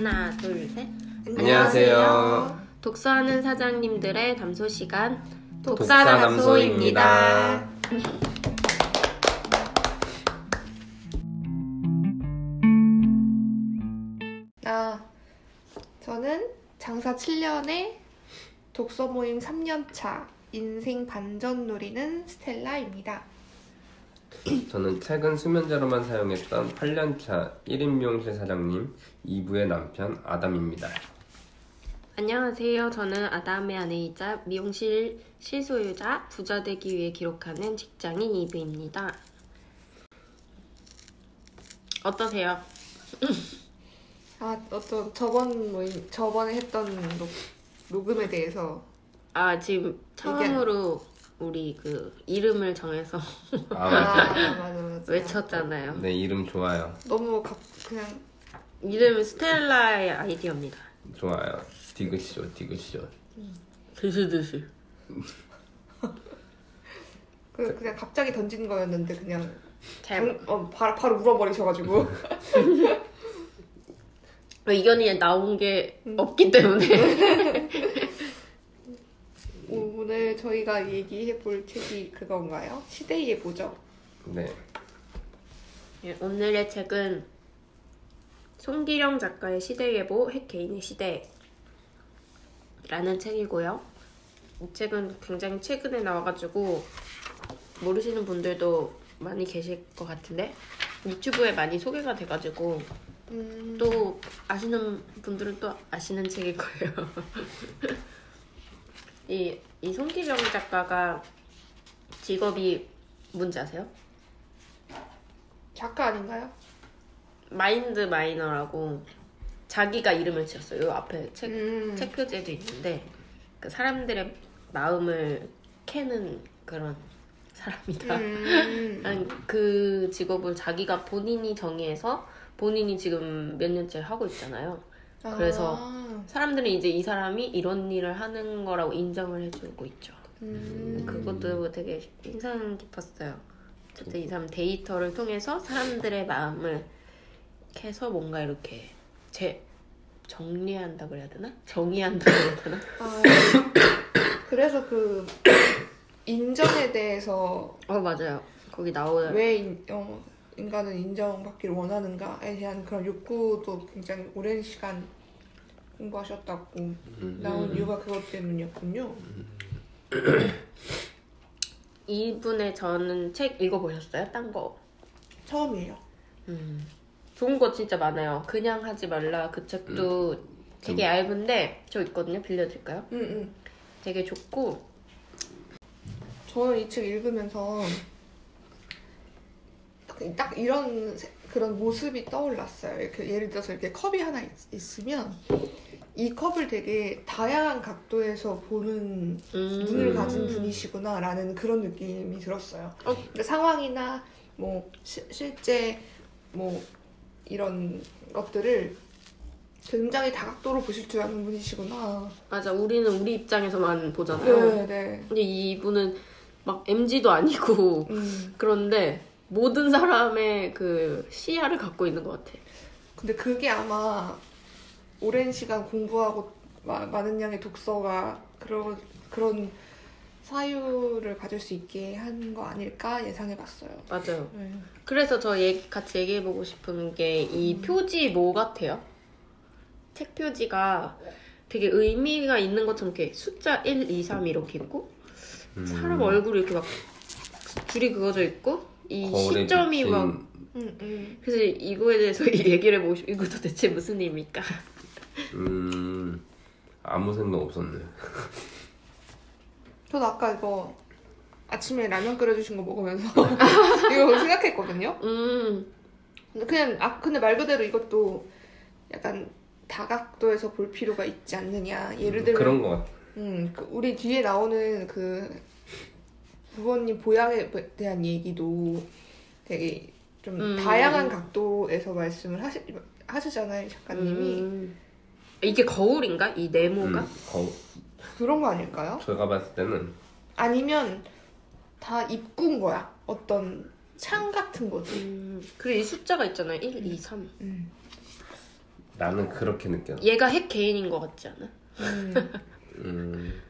하나, 둘, 셋. 안녕하세요. 독서하는 사장님들의 담소 시간 독사 담소입니다. 아, 저는 장사 7년에 독서 모임 3년차 인생 반전 누리는 스텔라입니다. 저는 최근 수면제로만 사용했던 8년차 1인 미용실 사장님 2부의 남편 아담입니다. 안녕하세요. 저는 아담의 아내이자 미용실 실소유자 부자 되기 위해 기록하는 직장인 이브입니다. 어떠세요? 아, 어떤 저번 모임, 저번에 했던 녹, 녹음에 대해서 아 지금 처음으로 우리 그 이름을 정해서 아 아, 맞아요. 맞아, 맞아. 외쳤잖아요. 네 이름 좋아요. 너무 갑, 그냥 이름은 스텔라의 아이디어입니다. 좋아요. 디그쇼 디그쇼. 드스드스. 그, 그냥 갑자기 던진 거였는데 그냥 잘 당- 어, 바로, 바로 울어버리셔가지고 의견이 나온 게 음. 없기 때문에 오늘 저희가 얘기해 볼 책이 그건가요? 시대의 예보죠. 네. 예, 오늘의 책은 송기령 작가의 시대예보 핵 개인의 시대라는 책이고요. 이 책은 굉장히 최근에 나와가지고 모르시는 분들도 많이 계실 것 같은데 유튜브에 많이 소개가 돼가지고 음, 또 아시는 분들은 또 아시는 책일 거예요. 이, 이 송기령 작가가 직업이 뭔지 아세요? 작가 아닌가요? 마인드 마이너라고 자기가 이름을 지었어요. 요 앞에 책, 음, 책 표지에도 있는데 그 사람들의 마음을 캐는 그런 사람이다. 음, 아니, 그 직업을 자기가 본인이 정의해서 본인이 지금 몇 년째 하고 있잖아요. 그래서 아, 사람들은 이제 이 사람이 이런 일을 하는 거라고 인정을 해주고 있죠. 음, 그것도 되게 인상 깊었어요. 어쨌든 이 사람 데이터를 통해서 사람들의 마음을 캐서 뭔가 이렇게 제 정리한다 그래야 되나? 정의한다 그래야 되나? 아, 그래서 그 인정에 대해서 어 맞아요. 거기 나오는 왜 인, 어, 인간은 인정받기를 원하는가에 대한 그런 욕구도 굉장히 오랜 시간 공부하셨다고 음. 나온 이유가 그것 때문이었군요. 이분의 저는 책 읽어보셨어요? 딴 거. 처음이에요. 음. 좋은 거 진짜 많아요. 그냥 하지 말라 그 책도 되게 얇은데 저 있거든요. 빌려드릴까요? 응, 응. 되게 좋고 저는 이 책 읽으면서 딱, 딱 이런 세- 그런 모습이 떠올랐어요. 이렇게 예를 들어서 이렇게 컵이 하나 있, 있으면 이 컵을 되게 다양한 각도에서 보는 음. 눈을 가진 분이시구나라는 그런 느낌이 들었어요. 어. 그러니까 상황이나 뭐 시- 실제 뭐 이런 것들을 굉장히 다각도로 보실 줄 아는 분이시구나. 맞아. 우리는 우리 입장에서만 보잖아요. 네, 네. 근데 이분은 막 MG도 아니고 음. 그런데 모든 사람의 그 시야를 갖고 있는 것 같아. 근데 그게 아마 오랜 시간 공부하고 마- 많은 양의 독서가 그런 그런 사유를 가질 수 있게 한 거 아닐까 예상해봤어요. 맞아요. 네. 그래서 저 얘기, 같이 얘기해보고 싶은 게이 음. 표지 뭐 같아요? 책 표지가 되게 의미가 있는 것처럼 이렇게 숫자 1, 2, 3 이렇게 있고 음. 사람 얼굴이 이렇게 막 줄이 그어져 있고 이 시점이 막 음, 음. 그래서 이거에 대해서 얘기를 해보고 싶 이거 도대체 무슨 의미일까? 음 아무 생각 없었네. 저도 아까 이거 아침에 라면 끓여주신 거 먹으면서 이거 생각했거든요. 음 근데 그냥 아 근데 말 그대로 이것도 약간 다각도에서 볼 필요가 있지 않느냐. 예를 들면 그런 거 같아. 음, 그 우리 뒤에 나오는 그 부모님 보양에 대한 얘기도 되게 좀 음. 다양한 각도에서 말씀을 하시, 하시잖아요, 작가님이. 음. 이게 거울인가? 이 네모가? 음, 거, 그런 거 아닐까요? 제가 봤을 때는 아니면 다 입구인 거야. 어떤 창 같은 거지. 음, 그리고 이 숫자가 있잖아요. 1, 2, 3. 음. 나는 그렇게 느껴. 얘가 핵 개인인 것 같지 않아? 음.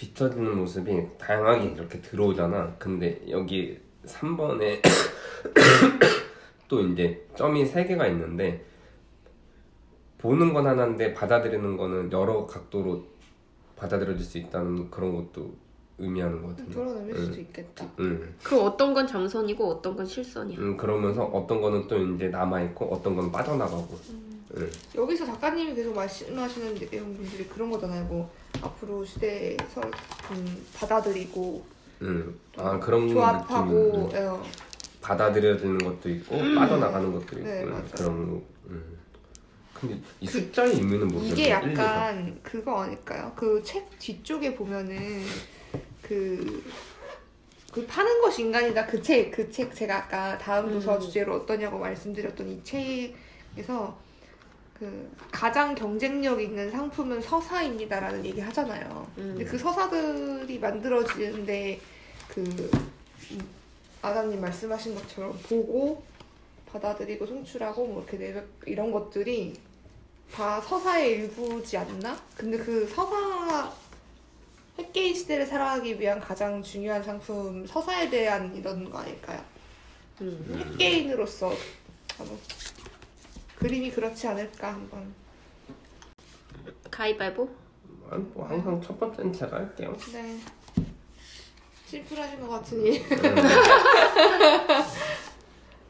음, 비춰지는 모습이 다양하게 이렇게 들어오잖아. 근데 여기 3번에 또 이제 점이 3개가 있는데 보는 건 하나인데 받아들이는 거는 여러 각도로 받아들여질 수 있다는 그런 것도 의미하는 거거든요. 그런 의미일 음. 수도 있겠다. 음, 그럼 어떤 건 점선이고 어떤 건 실선이야. 음, 그러면서 어떤 거는 또 이제 남아있고 어떤 거는 빠져나가고. 음. 여기서 작가님이 계속 말씀하시는 내용들이 그런 거잖아요. 뭐 앞으로 시대에서 좀 받아들이고 음. 아, 그런 조합하고 느낌이, 음. 어, 받아들여지는 것도 있고 빠져나가는 것도 있고 네, 음. 그런 거. 음. 근데 이 숫자의 의미는 모르겠네. 이게 1, 2, 3. 약간 그거 아닐까요? 그 책 뒤쪽에 보면은 그, 그 파는 것이 인간이다 그 책, 그 책 제가 아까 다음 도서 음. 주제로 어떠냐고 말씀드렸던 이 책에서 그 가장 경쟁력 있는 상품은 서사입니다라는 얘기 하잖아요. 음. 근데 그 서사들이 만들어지는데 그 음, 아담님 말씀하신 것처럼 보고 받아들이고 송출하고 뭐 이렇게 내뱉 이런 것들이 다 서사의 일부지 않나? 근데 그 서사 획개인 시대를 살아가기 위한 가장 중요한 상품 서사에 대한 이런 거 아닐까요? 음. 획개인으로서 그림이 그렇지 않을까 한번 가위바위보? 아니, 뭐 항상 첫 번째는 제가 할게요. 네 심플하신 것 같으니 음.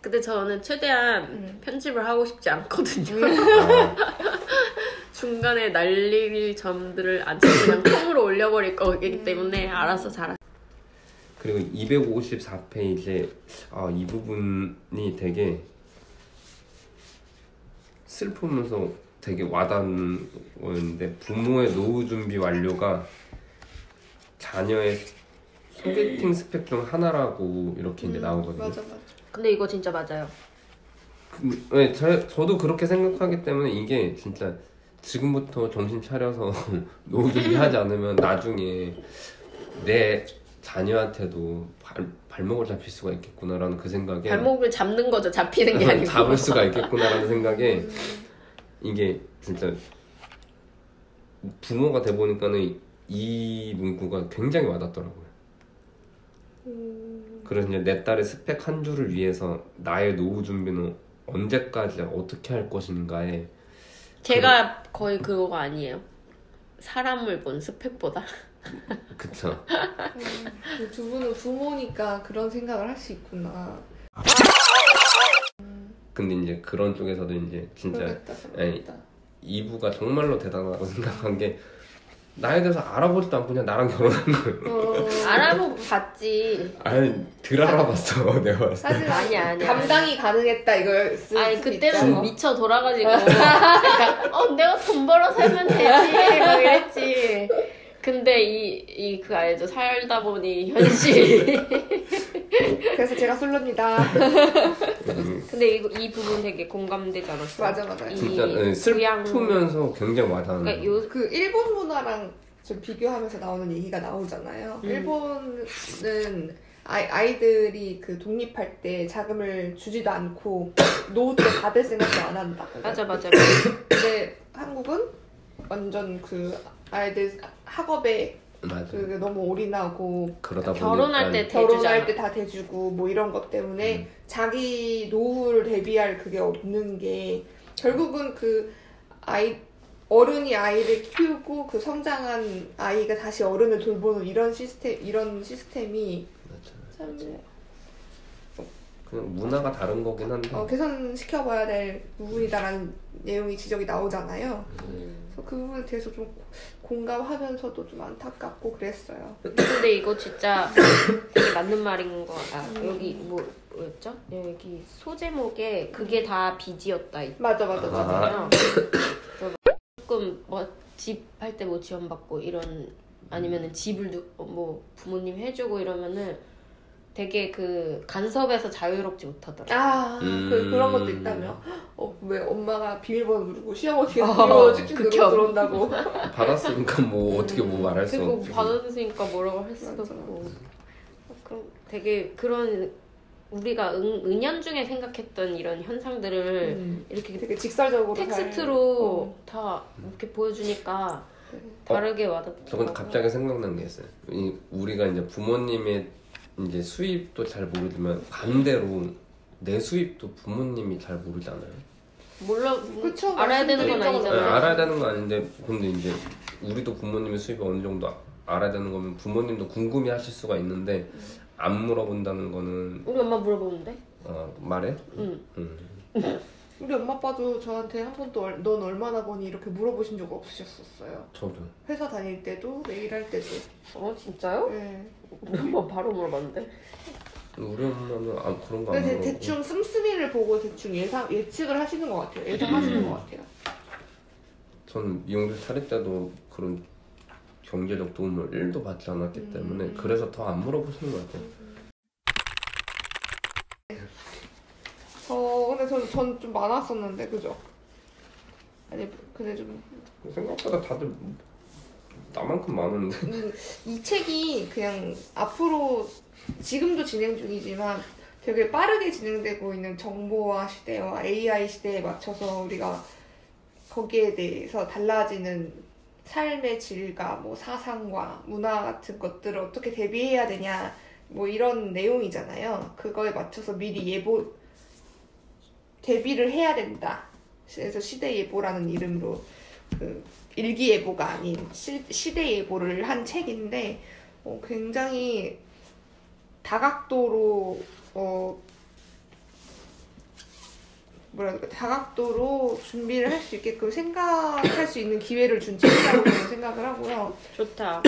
근데 저는 최대한 음. 편집을 하고 싶지 않거든요. 아, 중간에 날릴 점들을 안 치고 그냥 통으로 올려버릴 거기 때문에 알아서 잘. 그리고 254페이지에 아, 이 부분이 되게 슬프면서 되게 와닿는 거였는데 부모의 노후 준비 완료가 자녀의 소개팅 스펙 중 하나라고 이렇게 이제 나오거든요. 맞아 맞아 근데 이거 진짜 맞아요. 그, 네, 저, 저도 그렇게 생각하기 때문에 이게 진짜 지금부터 정신 차려서 노후 준비하지 않으면 나중에 내 자녀한테도 발, 발목을 잡힐 수가 있겠구나라는 그 생각에 발목을 잡는 거죠. 잡히는 게 아니고. 잡을 수가 있겠구나라는 생각에 이게 진짜 부모가 돼 보니까는 이 문구가 굉장히 와닿더라고요. 음, 그래서 이제 내 딸의 스펙 한 줄을 위해서 나의 노후 준비는 언제까지 어떻게 할 것인가에 제가 거의 그거가 아니에요. 사람을 본 스펙보다. 그쵸. 음, 두 분은 부모니까 그런 생각을 할 수 있구나 근데 이제 그런 쪽에서도 이제 진짜 그러겠다 그러겠다 이부가 정말로 대단하다고 생각한 게 나에 대해서 알아보지도 않고 그냥 나랑 결혼한 거예요. 어, 알아보고 봤지. 아니 덜 알아봤어 내가 봤을 때. 사실 아니야, 아니야. 감당이 가능했다 이걸 쓸 아니 수도 그때는 있죠. 미쳐 돌아가지고 그러니까 어 내가 돈 벌어 살면 되지 막 이랬지 근데 이 이 그 알죠 살다 보니 현실 그래서 제가 솔로입니다 음, 근데 이, 이 부분 되게 공감되지 않았어요 맞아, 맞아. 이 진짜 네, 부양- 슬프면서 굉장히 와닿는. 그러니까 요 그 일본 문화랑 좀 비교하면서 나오는 얘기가 나오잖아요. 음. 일본은 아이, 아이들이 그 독립할 때 자금을 주지도 않고 노후 때 받을 생각도 안 한다. 맞아 맞아 근데 한국은 완전 그 아이들 학업에 맞아. 그 너무 올인하고 그러다 결혼할 때 결혼할 대주잖아. 때다 대주고 뭐 이런 것 때문에 음. 자기 노후를 대비할 그게 없는 게 결국은 그 아이 어른이 아이를 키우고 그 성장한 아이가 다시 어른을 돌보는 이런 시스템 이런 시스템이 맞아. 참 그냥 문화가 다른 거긴 한데. 어, 개선시켜봐야 될 부분이다라는 내용이 지적이 나오잖아요. 음. 그래서 그 부분에 대해서 좀 공감하면서도 좀 안타깝고 그랬어요. 근데 이거 진짜 되게 맞는 말인 거 같아 여기 뭐 뭐였죠 여기 소제목에 그게 다 빚이었다 맞아 맞아 맞아. 아. 조금 뭐 집 할 때 뭐 지원받고 이런 아니면은 집을 누, 어, 뭐 부모님 해주고 이러면은 되게 그 간섭에서 자유롭지 못하더라. 아, 음. 그, 그런 것도 있다며. 어, 왜 엄마가 비밀번호 누르고 시어머니가 어, 비밀번호 찍찍 누르고 극혐. 들어온다고. 받았으니까 뭐 어떻게 뭐 말할 수 그리고 없지. 받아주니까 뭐라고 할 수도 없고. 그럼 되게 그런 우리가 은, 은연중에 생각했던 이런 현상들을 음, 이렇게 되게 직설적으로 잘- 텍스트로 어. 다 이렇게 보여주니까 네. 다르게 와닿더라고요. 저 근데 갑자기 생각난 게 있어요. 이- 우리가 이제 부모님의 이제 수입도 잘 모르지만 반대로 내 수입도 부모님이 잘 모르잖아요. 몰라 그쵸, 알아야 되는 건 말씀드린 네, 아니잖아요. 알아야 되는 건 아닌데 근데 이제 우리도 부모님의 수입이 어느 정도 아- 알아야 되는 거면 부모님도 궁금해 하실 수가 있는데 안 물어본다는 거는 우리 엄마 물어보는데. 어, 말해? 응. 음. 우리 엄마 아빠도 저한테 한 번도 얼- 넌 얼마나 버니 이렇게 물어보신 적 없으셨었어요. 저도 회사 다닐 때도 매일 할 때도. 어 진짜요? 네. 엄마 바로 물어봤는데. 우리 엄마는 아, 그런 거 안 근데 물어보고 대, 대충 씀씀이를 보고 대충 예상 예측을 하시는 것 같아요. 예상하시는 음. 것 같아요. 저는 미용실 차릴 때도 그런 경제적 도움을 1도 받지 않았기 음. 때문에 그래서 더 안 물어보시는 것 같아요. 저 근데 전좀 많았었는데 그죠? 아니 근데 좀 생각보다 다들 나만큼 많은데 음, 이 책이 그냥 앞으로 지금도 진행 중이지만 되게 빠르게 진행되고 있는 정보화 시대와 AI 시대에 맞춰서 우리가 거기에 대해서 달라지는 삶의 질과 뭐 사상과 문화 같은 것들을 어떻게 대비해야 되냐 뭐 이런 내용이잖아요. 그거에 맞춰서 미리 예보 대비를 해야 된다. 그래서 시대 예보라는 이름으로 그 일기예보가 아닌 시, 시대예보를 한 책인데 어, 굉장히 다각도로 어, 뭐라 될까 다각도로 준비를 할 수 있게끔 생각할 수 있는 기회를 준 책이라고 저는 생각을 하고요. 좋다.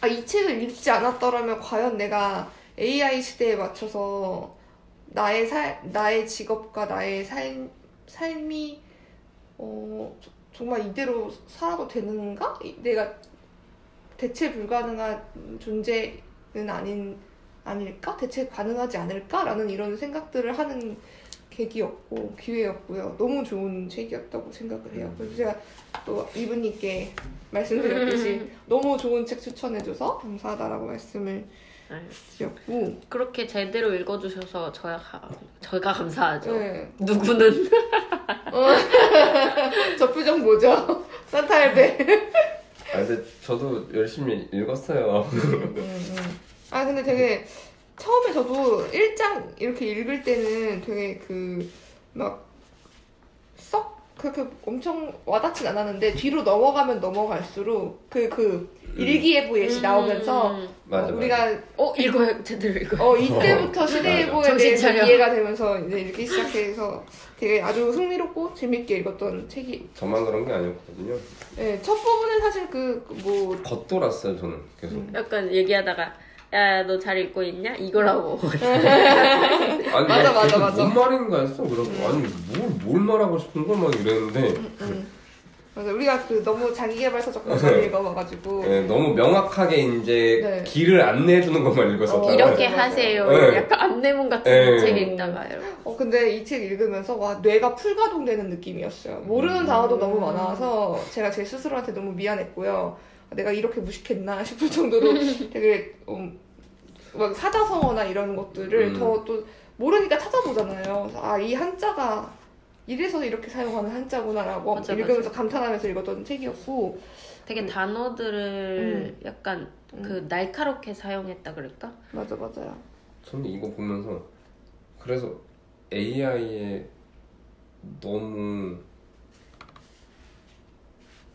아, 이 책을 읽지 않았더라면 과연 내가 AI 시대에 맞춰서 나의 살, 나의 직업과 나의 삶, 삶이 어, 저- 정말 이대로 살아도 되는가? 이- 내가 대체 불가능한 존재는 아닌 아닐까? 대체 가능하지 않을까? 라는 이런 생각들을 하는 계기였고 기회였고요. 너무 좋은 책이었다고 생각을 해요. 그래서 제가 또 이분님께 말씀드렸듯이 너무 좋은 책 추천해줘서 감사하다라고 말씀을 아유, 드렸고 그렇게 제대로 읽어주셔서 저야 가, 저희가 감사하죠. 네. 누구는 저 표정 뭐죠? 산타 할배. 아 근데 저도 열심히 읽었어요. 음, 음. 아 근데 되게 처음에 저도 1장 이렇게 읽을 때는 되게 그 막 썩 그렇게 엄청 와닿진 않았는데 뒤로 넘어가면 넘어갈수록 그 그 일기예보 예시 나오면서 음. 맞아, 어, 맞아. 우리가 어 읽어요 제대로 읽어. 어 이때부터 시대예보에 정신 대해서 차려. 이해가 되면서 이제 읽기 시작해서 되게 아주 흥미롭고 재밌게 읽었던 책이 저만 그런 게 아니었거든요. 네, 첫 부분은 사실 그 뭐 겉돌았어요 저는 계속. 음. 약간 얘기하다가 야 너 잘 읽고 있냐 이거라고. 아니 맞아, 막 맞아, 계속 맞아. 뭔 말인가 했어. 그래서 아니 뭘, 뭘 말하고 싶은 걸막 이랬는데 음. 맞아 우리가 그 너무 자기개발서적 공부를 읽어봐가지고 예, 너무 명확하게 이제 네. 길을 안내해주는 것만 읽었었잖아요. 어, 이렇게. 하세요. 네. 약간 안내문 같은 네. 책 읽다가 이렇게. 어 근데 이 책 읽으면서 와 뇌가 풀가동되는 느낌이었어요. 모르는 음. 단어도 너무 많아서 제가 제 스스로한테 너무 미안했고요. 내가 이렇게 무식했나 싶을 정도로 되게 음, 막 사자성어나 이런 것들을 음. 더또 모르니까 찾아보잖아요. 아 이 한자가 이래서 이렇게 사용하는 한자구나라고 맞아, 읽으면서 감탄하면서 읽었던 책이었고 되게 음. 단어들을 약간 음. 그 날카롭게 사용했다 그럴까? 맞아 맞아요. 저는 이거 보면서 그래서 AI에 너무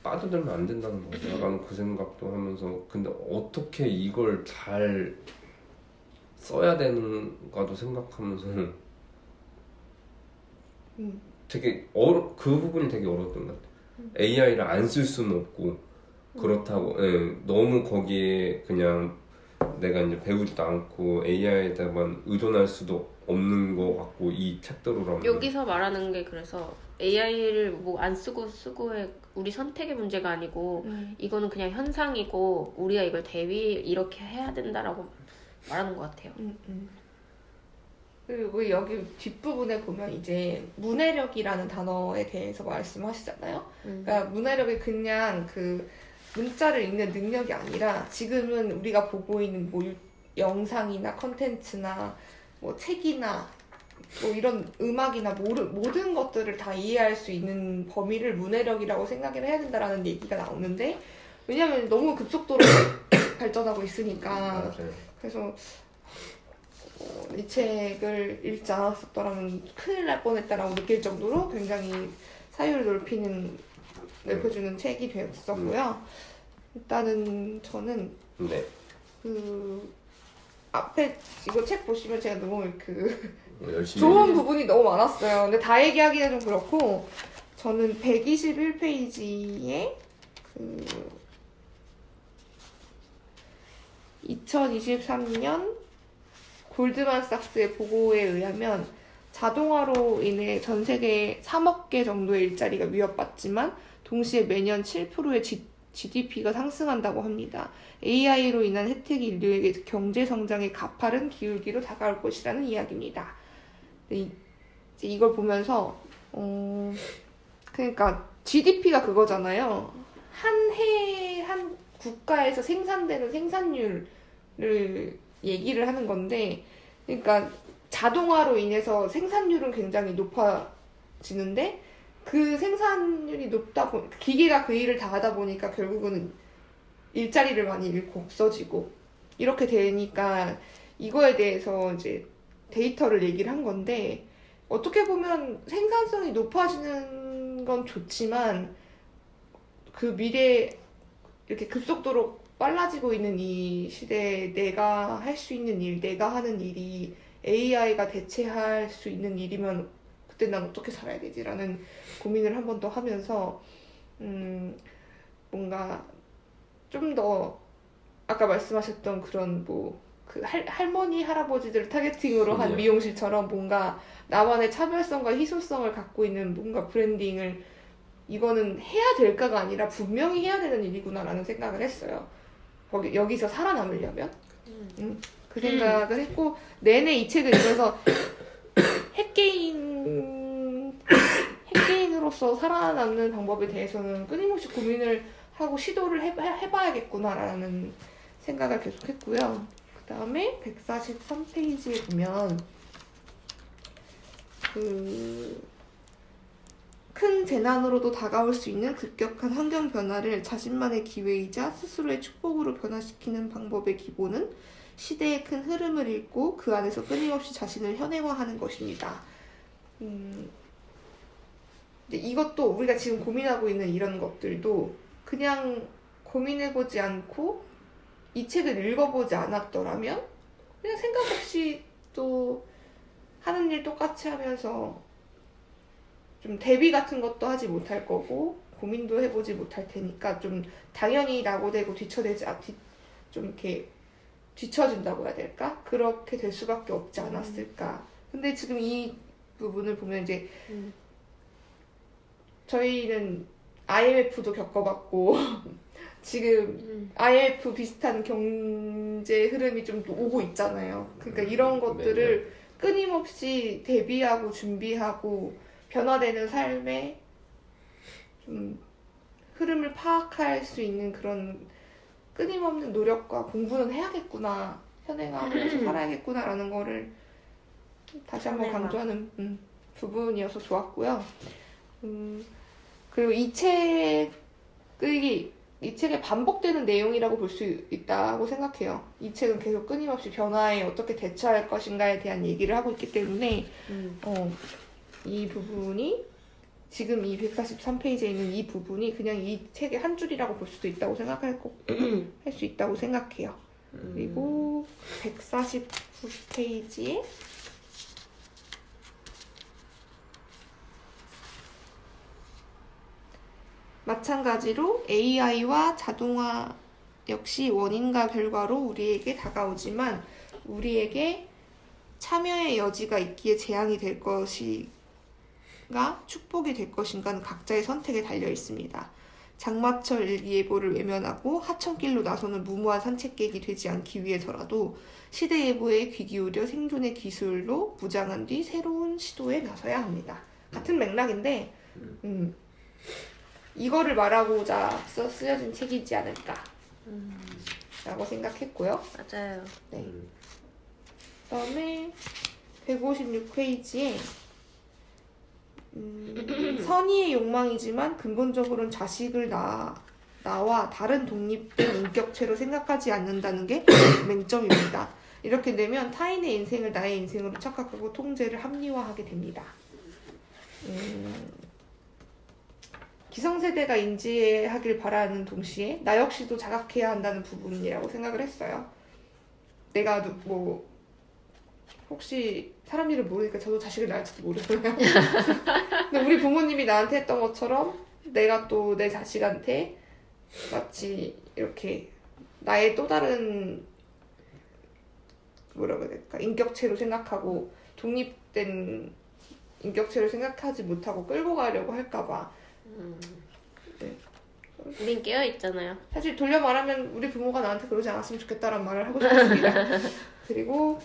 빠져들면 안 된다는 거야라는 그 생각도 하면서 근데 어떻게 이걸 잘 써야 되는가도 생각하면서 음. 되게 어그 부분이 되게 어려웠던 것 같아요. AI를 안 쓸 수는 없고 그렇다고 예, 너무 거기에 그냥 내가 이제 배우지도 않고 AI에다만 의존할 수도 없는 것 같고 이 책대로라면 여기서 말하는 게 그래서 AI를 뭐 안 쓰고 쓰고의 우리 선택의 문제가 아니고 음. 이거는 그냥 현상이고 우리가 이걸 대비 이렇게 해야 된다라고 말하는 것 같아요. 음, 음. 그리고 여기 뒷부분에 보면 이제 문해력이라는 단어에 대해서 말씀하시잖아요. 음. 그러니까 문해력이 그냥 그 문자를 읽는 능력이 아니라 지금은 우리가 보고 있는 뭐 유- 영상이나 컨텐츠나 뭐 책이나 뭐 이런 음악이나 모르, 모든 것들을 다 이해할 수 있는 범위를 문해력이라고 생각을 해야 된다라는 얘기가 나오는데 왜냐면 너무 급속도로 발전하고 있으니까 맞아요. 그래서 어, 이 책을 읽지 않았었더라면 큰일 날 뻔했다라고 느낄 정도로 굉장히 사유를 넓히는 넓혀주는 책이 되었었고요. 일단은 저는 네. 그 앞에 이거 책 보시면 제가 너무 그뭐 열심히. 좋은 부분이 너무 많았어요. 근데 다 얘기하기는 좀 그렇고 저는 121페이지에 그 2023년 골드만삭스의 보고에 의하면 자동화로 인해 전 세계 3억 개 정도의 일자리가 위협받지만 동시에 매년 7%의 GDP가 상승한다고 합니다. AI로 인한 혜택이 인류에게 경제 성장의 가파른 기울기로 다가올 것이라는 이야기입니다. 근데 이- 이걸 보면서 어 그러니까 GDP가 그거잖아요. 한 해 한 국가에서 생산되는 생산률 을 얘기를 하는 건데 그러니까 자동화로 인해서 생산률은 굉장히 높아지는데 그 생산률이 높다 보 기계가 그 일을 다 하다 보니까 결국은 일자리를 많이 잃고 없어지고 이렇게 되니까 이거에 대해서 이제 데이터를 얘기를 한 건데 어떻게 보면 생산성이 높아지는 건 좋지만 그 미래 이렇게 급속도로 빨라지고 있는 이 시대에 내가 할 수 있는 일, 내가 하는 일이 AI가 대체할 수 있는 일이면 그때 난 어떻게 살아야 되지라는 고민을 한 번 더 하면서 음 뭔가 좀 더 아까 말씀하셨던 그런 뭐 그 할머니 할아버지들 타겟팅으로 한 네. 미용실처럼 뭔가 나만의 차별성과 희소성을 갖고 있는 뭔가 브랜딩을 이거는 해야 될까가 아니라 분명히 해야 되는 일이구나라는 생각을 했어요. 거기 여기서 살아남으려면 음, 그 생각을 했고 내내 이 책을 읽어서 핵개인 핵개인으로서 살아남는 방법에 대해서는 끊임없이 고민을 하고 시도를 해, 해봐야겠구나라는 생각을 계속했고요. 그 다음에 143페이지에 보면 그 큰 재난으로도 다가올 수 있는 급격한 환경 변화를 자신만의 기회이자 스스로의 축복으로 변화시키는 방법의 기본은 시대의 큰 흐름을 읽고 그 안에서 끊임없이 자신을 현행화하는 것입니다. 음, 이것도 우리가 지금 고민하고 있는 이런 것들도 그냥 고민해보지 않고 이 책을 읽어보지 않았더라면 그냥 생각 없이 또 하는 일 똑같이 하면서 좀 대비 같은 것도 하지 못할 거고 고민도 해보지 못할 테니까 좀 당연히 낙오되고 뒤처되지 아, 뒤, 좀 이렇게 뒤처진다고 해야 될까? 그렇게 될 수밖에 없지 않았을까. 근데 지금 이 부분을 보면 이제 음. 저희는 IMF도 겪어봤고 지금 음. IMF 비슷한 경제 흐름이 좀 오고 있잖아요. 그러니까 이런 것들을 끊임없이 대비하고 준비하고 변화되는 삶에 좀 흐름을 파악할 수 있는 그런 끊임없는 노력과 공부는 해야겠구나. 현행하면서 살아야겠구나라는 거를 다시 한번. 강조하는 음, 부분이어서 좋았고요. 음, 그리고 이 책이 이 책에 반복되는 내용이라고 볼 수 있다고 생각해요. 이 책은 계속 끊임없이 변화에 어떻게 대처할 것인가에 대한 얘기를 하고 있기 때문에 음. 어, 이 부분이 지금 이 143페이지에 있는 이 부분이 그냥 이 책의 한 줄이라고 볼 수도 있다고 생각할 할수 있다고 생각해요. 그리고 149페이지에 마찬가지로 AI와 자동화 역시 원인과 결과로 우리에게 다가오지만 우리에게 참여의 여지가 있기에 재앙이 될 것이 가 축복이 될 것인가는 각자의 선택에 달려 있습니다. 장마철 일기예보를 외면하고 하천길로 나서는 무모한 산책객이 되지 않기 위해서라도 시대 예보에 귀 기울여 생존의 기술로 무장한 뒤 새로운 시도에 나서야 합니다. 같은 맥락인데, 음, 이거를 말하고자 써, 쓰여진 책이지 않을까. 라고 생각했고요. 맞아요. 네. 음. 그다음에 156페이지에 음, 선의의 욕망이지만 근본적으로는 자식을 나, 나와 다른 독립된 인격체로 생각하지 않는다는 게 맹점입니다. 이렇게 되면 타인의 인생을 나의 인생으로 착각하고 통제를 합리화하게 됩니다. 음, 기성세대가 인지하길 바라는 동시에 나 역시도 자각해야 한다는 부분이라고 생각을 했어요. 내가 누- 뭐 혹시 사람 일을 모르니까 저도 자식을 낳을지도 모르잖아요. 근데 우리 부모님이 나한테 했던 것처럼 내가 또 내 자식한테 마치 이렇게 나의 또 다른 뭐라고 해야 될까 인격체로 생각하고 독립된 인격체로 생각하지 못하고 끌고 가려고 할까봐 네. 우린 깨어 있잖아요. 사실 돌려 말하면 우리 부모가 나한테 그러지 않았으면 좋겠다라는 말을 하고 싶습니다. 그리고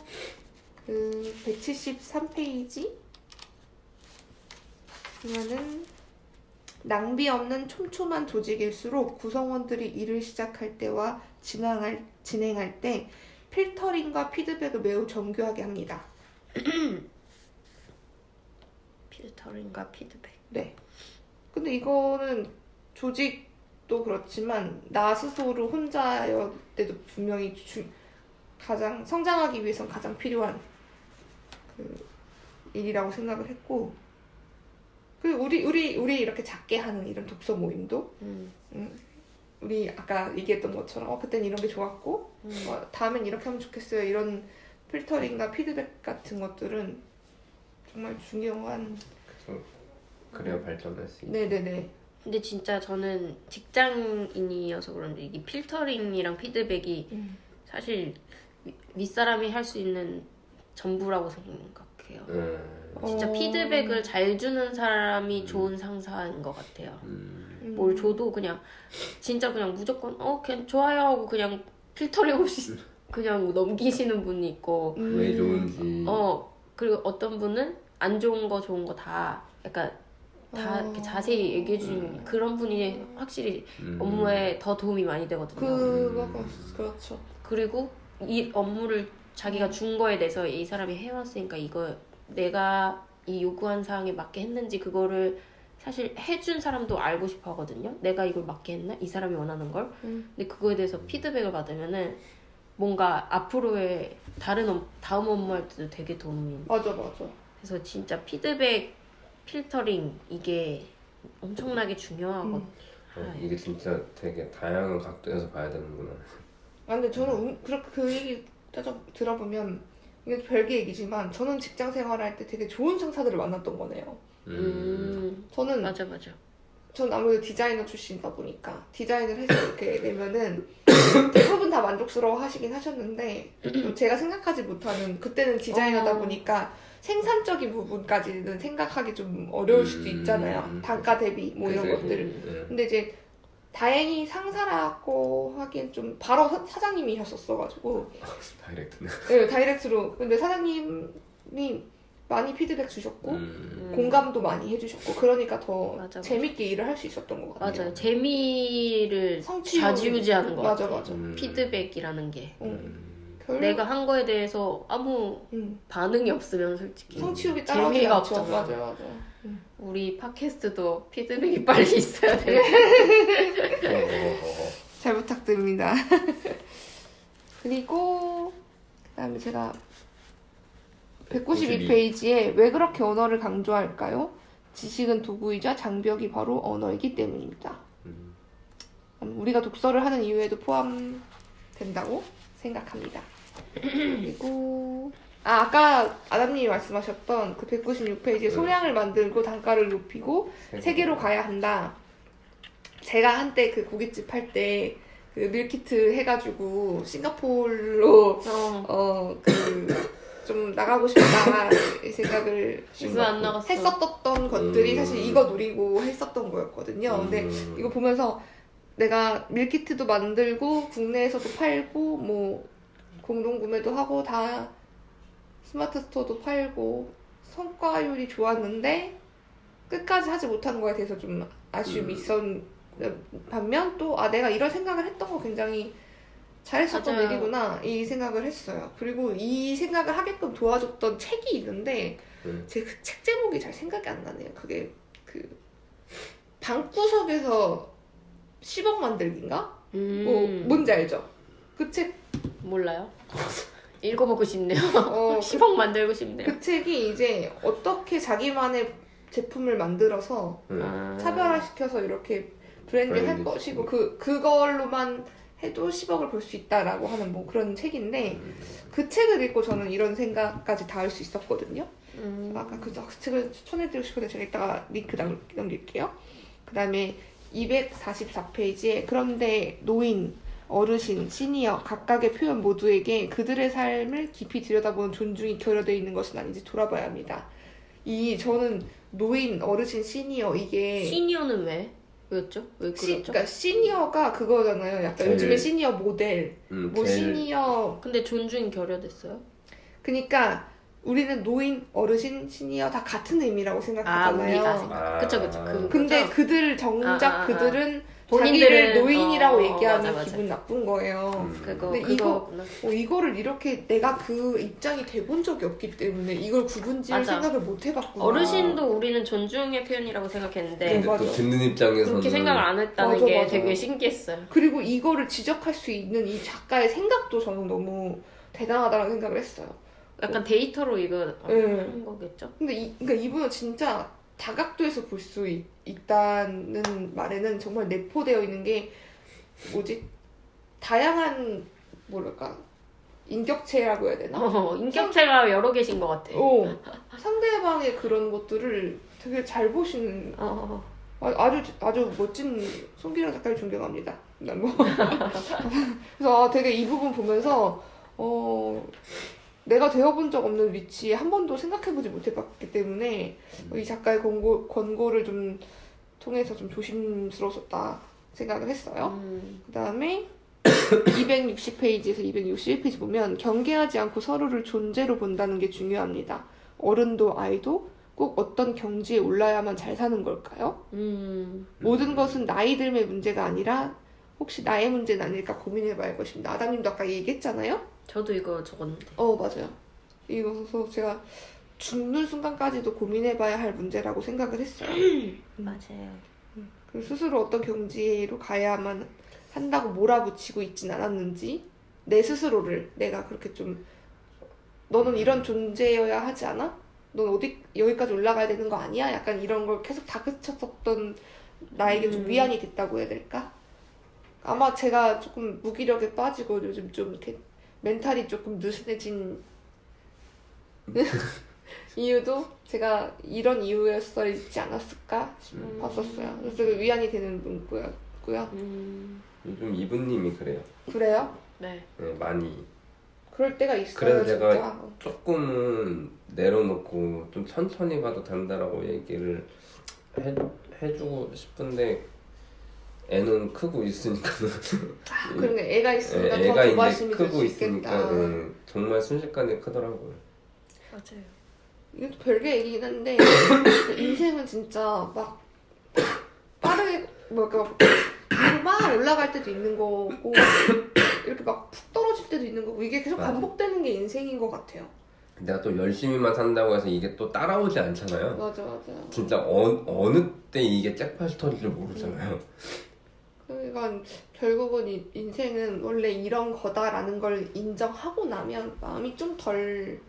그 173페이지 보면은 낭비 없는 촘촘한 조직일수록 구성원들이 일을 시작할 때와 진행할, 진행할 때 필터링과 피드백을 매우 정교하게 합니다. 필터링과 피드백. 네. 근데 이거는 조직도 그렇지만 나 스스로 혼자였 때도 분명히 주, 가장 성장하기 위해선 가장 필요한 그 일이라고 생각을 했고 그 우리 우리 우리 이렇게 작게 하는 이런 독서 모임도 음. 음, 우리 아까 얘기했던 것처럼 어 그땐 이런 게 좋았고 음. 어, 다음엔 이렇게 하면 좋겠어요 이런 필터링과 피드백 같은 것들은 정말 중요한 그래서 그래야 발전할 수 있다. 네네네 근데 진짜 저는 직장인이어서 그런지 이게 필터링이랑 피드백이 음. 사실 윗- 윗사람이 할 수 있는 전부라고 생각해요. 음. 진짜 어. 피드백을 잘 주는 사람이 음. 좋은 상사인 것 같아요. 음. 음. 뭘 줘도 그냥 진짜 그냥 무조건 어 그냥 좋아요 하고 그냥 필터링 없이 그냥 넘기시는 분이 있고 음. 왜 좋은지. 어 그리고 어떤 분은 안 좋은 거 좋은 거 다 약간 다 어. 이렇게 자세히 얘기해 주는 음. 그런 분이 확실히 음. 업무에 더 도움이 많이 되거든요. 그거 그렇죠. 그리고 이 업무를 자기가 준 거에 대해서 이 사람이 해왔으니까 이거 내가 이 요구한 사항에 맞게 했는지 그거를 사실 해준 사람도 알고 싶어 하거든요. 내가 이걸 맞게 했나? 이 사람이 원하는 걸? 음. 근데 그거에 대해서 피드백을 받으면은 뭔가 앞으로의 다른 업, 다음 업무 할 때도 되게 도움이 맞아 맞아. 그래서 진짜 피드백 필터링 이게 엄청나게 중요하고 음. 어, 이게 진짜 되게 다양한 각도에서 봐야 되는구나. 아 근데 저는 음, 그렇게 그 얘기 따져 들어보면 이게 별개 얘기지만 저는 직장 생활할 때 되게 좋은 상사들을 만났던 거네요. 음. 음, 저는 맞아 맞아 전 아무래도 디자이너 출신이다 보니까 디자인을 해서 이렇게 내면은 대부분 다 만족스러워 하시긴 하셨는데 또 제가 생각하지 못하는 그때는 디자이너다 어. 보니까 생산적인 부분까지는 생각하기 좀 어려울 수도 음. 있잖아요. 단가 대비 뭐 이런 그치. 것들을. 음. 근데 이제 다행히 상사라고 하기엔 좀 바로 사, 사장님이셨었어가지고 다이렉트는. 네, 다이렉트로 근데 사장님이 많이 피드백 주셨고 음. 공감도 많이 해주셨고 그러니까 더 맞아, 맞아. 재밌게 일을 할 수 있었던 것 같아요. 맞아요 재미를 성취욕. 좌지우지하는 것 맞아 같아요 맞아. 음. 피드백이라는 게 음. 결국 내가 한 거에 대해서 아무 음, 반응이 없으면 솔직히 성취욕이 따라오지 재미가 않죠. 없잖아. 맞아 맞아. 음. 우리 팟캐스트도 피드백이 빨리 있어야 돼 어허허허. 잘 부탁드립니다. 그리고 그다음에 제가 192 페이지에 왜 그렇게 언어를 강조할까요? 지식은 도구이자 장벽이 바로 언어이기 때문입니다. 음. 음, 우리가 독서를 하는 이유에도 포함된다고 생각합니다. 그리고 아 아까 아담님이 말씀하셨던 그 196페이지에 소량을 만들고 단가를 높이고 세계로 가야 한다. 제가 한때 그 고깃집 할 때 그 밀키트 해가지고 싱가포르로 어, 어그 좀 나가고 싶다 이 생각을 했었던 것들이 음. 사실 이거 누리고 했었던 거였거든요. 근데 음. 이거 보면서 내가 밀키트도 만들고 국내에서도 팔고 뭐 공동 구매도 하고 다 스마트 스토어도 팔고 성과율이 좋았는데 끝까지 하지 못한 거에 대해서 좀 아쉬움이 음. 있었 반면 또 아 내가 이런 생각을 했던 거 굉장히 잘했었던 맞아요. 일이구나 이 생각을 했어요. 그리고 이 생각을 하게끔 도와줬던 책이 있는데 음. 제그책 제목이 잘 생각이 안 나네요. 그게 그 방구석에서 10억 만들기인가? 음, 뭐 뭔지 알죠? 그 책, 몰라요. 읽어보고 싶네요. 어, 10억 만들고 싶네요. 그 책이 이제 어떻게 자기만의 제품을 만들어서 음. 아. 차별화시켜서 이렇게 브랜드를 할 것이고. 그 그걸로만 해도 10억을 벌 수 있다라고 하는 뭐 그런 책인데 그 책을 읽고 저는 이런 생각까지 닿을 수 있었거든요. 음. 아까 그, 그 책을 추천해드리고 싶은데 제가 이따가 링크 남- 남길게요. 그 다음에 244페이지에 그런데 노인, 어르신, 시니어 각각의 표현 모두에게 그들의 삶을 깊이 들여다보는 존중이 결여되어 있는 것은 아닌지 돌아봐야 합니다. 이 저는 노인, 어르신, 시니어 이게 시니어는 왜? 왜였죠? 왜 시, 그랬죠? 그러니까 시니어가 그거잖아요. 약간 제일- 요즘에 시니어 모델, 음, 뭐 제일 시니어 근데 존중이 결여됐어요? 그러니까 우리는 노인, 어르신, 시니어 다 같은 의미라고 아, 생각하잖아요. 우리가 생각. 아. 그쵸, 그쵸. 그, 근데 그죠? 그들 정작 아, 아, 아. 그들은 자기를 노인이라고 어, 얘기하면 맞아, 맞아. 기분 나쁜 거예요. 음. 그거 근데 그거구나. 어, 이거를 이렇게 내가 그 입장이 돼본 적이 없기 때문에 이걸 구분지을. 생각을 못 해봤구나. 어르신도 우리는 존중의 표현이라고 생각했는데 네, 근데 또. 듣는 입장에서는 그렇게 생각을 안 했다는 맞아, 게 맞아. 되게 신기했어요. 그리고 이거를 지적할 수 있는 이 작가의 생각도 저는 너무 대단하다는 생각을 했어요. 약간 데이터로 이거 네. 한 거겠죠? 근데 이, 그러니까 이분은 진짜 다각도에서 볼 수 있다는 말에는 정말 내포되어 있는 게 뭐지? 다양한 뭐랄까 인격체라고 해야 되나? 어, 인격체가 여러 계신 것 같아. 어, 상대방의 그런 것들을 되게 잘 보시는 어, 아- 아주 아주 멋진 송기령 작가를 존경합니다. 난 뭐. 그래서 아, 되게 이 부분 보면서 어 내가 되어본 적 없는 위치에 한 번도 생각해보지 못해봤기 때문에 이 작가의 권고 권고를 좀 통해서 좀 조심스러웠다 생각을 했어요. 음, 그 다음에 260페이지에서 261페이지 보면 경계하지 않고 서로를 존재로 본다는 게 중요합니다. 어른도 아이도 꼭 어떤 경지에 올라야만 잘 사는 걸까요? 음, 모든 것은 나이 들의 문제가 아니라 혹시 나의 문제는 아닐까 고민해봐야 할 것입니다. 아담님도 아까 얘기했잖아요. 저도 이거 적었는데. 어 맞아요. 이거서 제가 죽는 순간까지도 고민해봐야 할 문제라고 생각을 했어요. 맞아요. 그 스스로 어떤 경지로 가야만 한다고 몰아붙이고 있진 않았는지 내 스스로를 내가 그렇게 좀 너는 이런 존재여야 하지 않아? 넌 어디 여기까지 올라가야 되는 거 아니야? 약간 이런 걸 계속 다그쳤었던 나에게 좀 음. 위안이 됐다고 해야 될까? 아마 제가 조금 무기력에 빠지고 요즘 좀 이렇게 멘탈이 조금 느슨해진 이유도 제가 이런 이유였었지 않았을까 싶었었어요. 그래서 되게 위안이 되는 문구였고요. 음, 요즘 이분님이 그래요. 그래요? 네. 네, 많이 그럴 때가 있어요. 그래서 제가 진짜. 조금은 내려놓고 좀 천천히 가도 된다라고 얘기를 해, 해주고 싶은데 애는 크고 있으니까 아, 그러네. 애가 있으니까 애, 더 애가 이제 조바심이 될 크고 수 있으니까. 네, 정말 순식간에 크더라고요. 맞아요. 이것도 별개 얘기긴 한데 인생은 진짜 막 빠르게 뭐랄까 위로 막 올라갈 때도 있는 거고 이렇게 막 푹 떨어질 때도 있는 거고 이게 계속. 반복되는 게 인생인 것 같아요. 내가 또 열심히만 산다고 해서 이게 또 따라오지 않잖아요. 맞아 맞아. 진짜 어, 어느 때 이게 잭팟이 터질지 모르잖아요. 그러니까 결국은 이 인생은 원래 이런 거다라는 걸 인정하고 나면 마음이 좀덜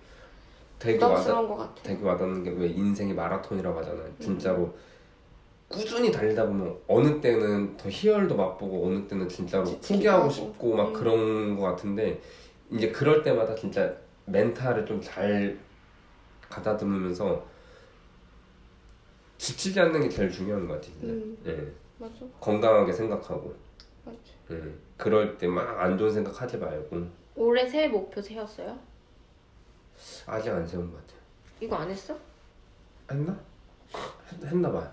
되게 와닿, 것 같아. 되게 와닿는 게 왜 인생이 마라톤이라고 하잖아요. 진짜로 꾸준히 달리다 보면 어느 때는 더 희열도 맛보고 어느 때는 진짜로 포기하고 하고. 싶고 막 음. 그런 것 같은데 이제 그럴 때마다 진짜 멘탈을 좀 잘 가다듬으면서 지치지 않는 게 제일 중요한 것 같아요. 음 예. 맞아 건강하게 생각하고 맞아. 예. 그럴 때 막 안 좋은 생각 하지 말고 올해 새해 목표 세웠어요? 아직 안 세운 것 같아요. 이거 안 했어? 했나? 했, 했나 봐요.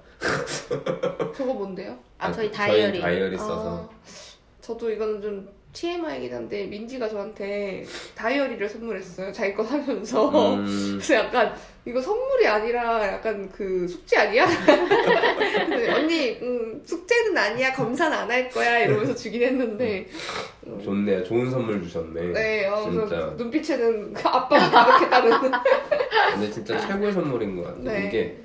저거 뭔데요? 아, 저희 저희 다이어리. 다이어리 써서 아, 저도 이거는 좀 TMI이긴 한데 민지가 저한테 다이어리를 선물했어요. 자기 거 사면서. 음, 그래서 약간 이거 선물이 아니라 약간 그 숙제 아니야? 언니 음, 숙제는 아니야 검사는 안 할 거야 이러면서 주긴 했는데 음, 좋네요. 좋은 선물 주셨네. 네, 어, 진짜. 눈빛에는 그 아빠가 가득했다는 근데 진짜 최고의 선물인 것 같아요. 네. 이게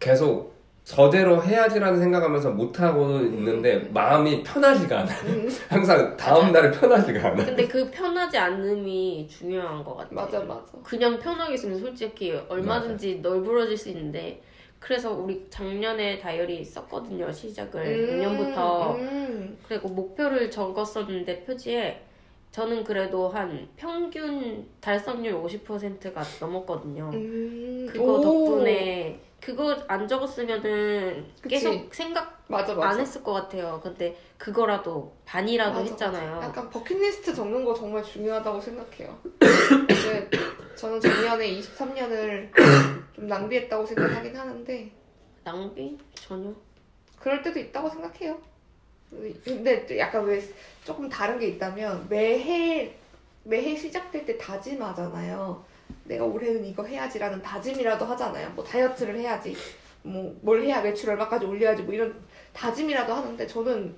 계속 저대로 해야지라는 생각하면서 못하고 있는데 마음이 편하지가 않아. 음, 항상 다음 날에 편하지가 않아. 근데 그 편하지 않음이 중요한 것 같아. 맞아 맞아. 그냥 편하게 있으면 솔직히 얼마든지 널브러질 수 있는데 그래서 우리 작년에 다이어리 썼거든요 시작을. 작년부터. 음, 그리고 목표를 적었었는데 표지에 저는 그래도 한 평균 달성률 50%가 넘었거든요. 음, 그거 오, 덕분에 그거 안 적었으면은 그치. 계속 생각 맞아 맞아 안 했을 것 같아요. 근데 그거라도 반이라도 맞아, 했잖아요. 맞아. 약간 버킷리스트 적는 거 정말 중요하다고 생각해요. 근데 저는 작년에 23년을 좀 낭비했다고 생각하긴 하는데 낭비 전혀. 그럴 때도 있다고 생각해요. 근데 또 약간 왜 조금 다른 게 있다면 매해 매해 시작될 때 다짐하잖아요. 내가 올해는 이거 해야지라는 다짐이라도 하잖아요. 뭐 다이어트를 해야지, 뭐 뭘 해야 매출 얼마까지 올려야지, 뭐 이런 다짐이라도 하는데 저는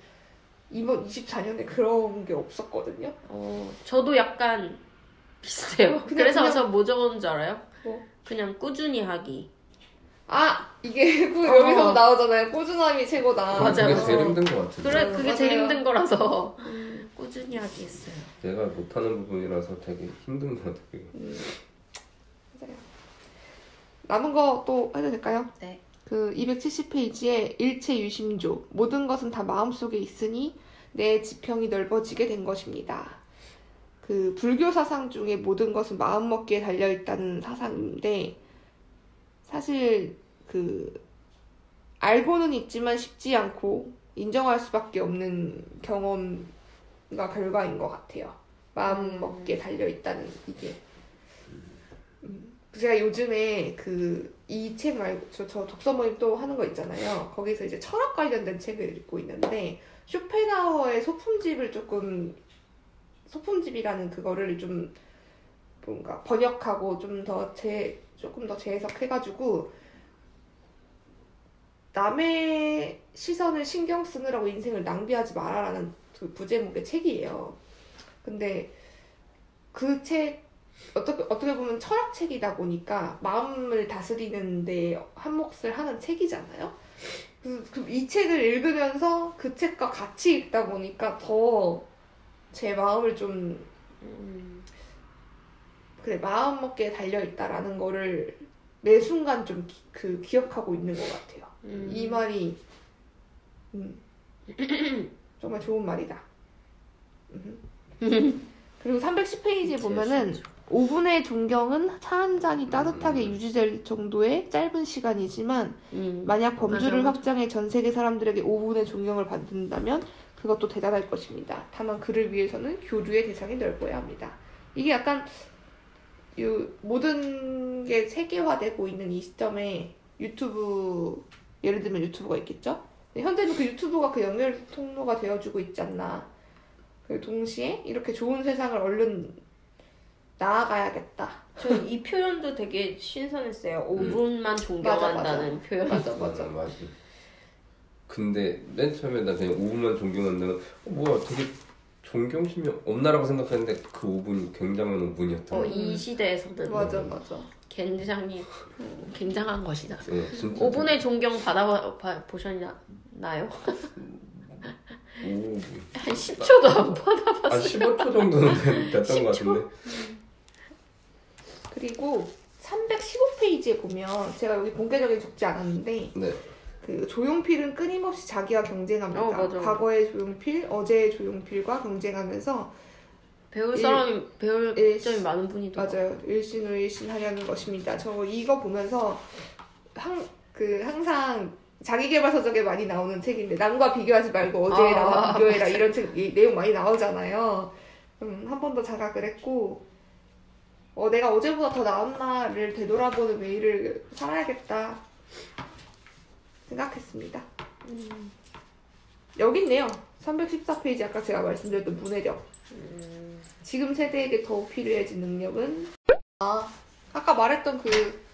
이번 24년에 그런 게 없었거든요. 어, 저도 약간 비슷해요. 그냥- 그래서 그냥- 저 뭐 적었는 줄 알아요? 뭐? 그냥 꾸준히 하기. 아 이게 꾸- 어. 여기서도 나오잖아요. 꾸준함이 최고다. 맞아. 그게 맞아요. 제일 힘든 것 같은데. 그래, 음, 그게 제일 맞아요. 힘든 거라서 음, 꾸준히 하기 했어요. 내가 못하는 부분이라서 되게 힘든 것 같아. 그게. 음. 맞아요. 남은 거 또 해도 될까요? 네. 그 270페이지에 일체 유심조 모든 것은 다 마음속에 있으니 내 지평이 넓어지게 된 것입니다. 그 불교 사상 중에 모든 것은 마음 먹기에 달려 있다는 사상인데 사실 그 알고는 있지만 쉽지 않고 인정할 수밖에 없는 경험과 결과인 것 같아요. 마음 먹기에 달려 있다는 이게. 음, 제가 요즘에 그 이 책 말고 저, 저 독서 모임 또 하는 거 있잖아요. 거기서 이제 철학 관련된 책을 읽고 있는데 쇼펜하우어의 소품집을 조금 소품집이라는 그거를 좀 뭔가 번역하고 좀 더 재 조금 더 재해석해가지고 남의 시선을 신경 쓰느라고 인생을 낭비하지 마라라는 그 부제목의 책이에요. 근데 그 책 어떻게 어떻게 보면 철학책이다 보니까 마음을 다스리는데 한 몫을 하는 책이잖아요. 그래서 그이 책을 읽으면서 그 책과 같이 읽다 보니까 더 제 마음을 좀 음, 그래 마음 먹기에 달려 있다라는 거를 매 순간 좀 그 기억하고 있는 것 같아요. 음. 이 말이 음, 정말 좋은 말이다. 음. 그리고 310페이지에 보면은 5분의 존경은 차 한 잔이 따뜻하게 음. 유지될 정도의 짧은 시간이지만 음. 만약 범주를 맞아, 맞아. 확장해 전 세계 사람들에게 5분의 존경을 받는다면 그것도 대단할 것입니다. 다만 그를 위해서는 교류의 대상이 넓어야 합니다. 이게 약간 요 모든 게 세계화되고 있는 이 시점에 유튜브 예를 들면 유튜브가 있겠죠? 현재는 그 유튜브가 그 연결 통로가 되어주고 있지 않나. 그 동시에 이렇게 좋은 세상을 얼른 나아가야겠다. 저는 이 표현도 되게 신선했어요. 5분만 존경한다는 표현. 맞아 맞아. 음, 맞아. 근데 맨 처음에 나 그냥 5분만 존경한다는 어, 뭐야 되게 존경심이 없나라고 생각했는데 그 5분이 굉장한 5분이었던 어, 거이 시대에서는 맞아 맞아. 굉장히 굉장한 것이다. 네, 진짜 5분의 존경 받아 보셨나요? 오, 한 10초도 안 받아. 한 15초 정도는 됐던 것 같은데 그리고 315페이지에 보면 제가 여기 본격적인 적지 않았는데 네. 그 조용필은 끊임없이 자기와 경쟁합니다. 어, 맞아. 과거의 조용필, 어제의 조용필과 경쟁하면서 배울 일- 사람이 배울 일- 점이 많은 분이 더 맞아요. 일신을 일신하려는 것입니다. 저 이거 보면서 항, 그 항상 자기계발서적에 많이 나오는 책인데 남과 비교하지 말고 어제의 아, 나와 비교해라 이런 책 이, 내용 많이 나오잖아요. 음, 한 번 더 자각을 했고 어, 내가 어제보다 더 나았나를 되돌아보는 매일을 살아야겠다 생각했습니다. 음. 여기 있네요. 314페이지 아까 제가 말씀드렸던 문해력. 음, 지금 세대에게 더욱 필요해진 능력은 아 아까 말했던 그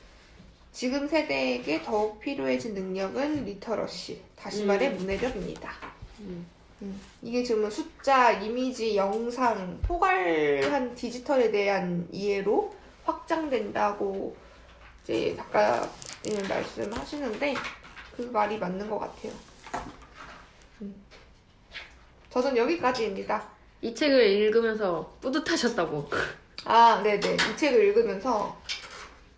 지금 세대에게 더욱 필요해진 능력은 리터러시. 다시 음. 말해 문해력입니다. 음. 음, 이게 지금 숫자, 이미지, 영상, 포괄한 디지털에 대한 이해로 확장된다고 이제 작가님은 말씀하시는데 그 말이 맞는 것 같아요. 음. 저는 여기까지입니다. 이 책을 읽으면서 뿌듯하셨다고. 아, 네네. 이 책을 읽으면서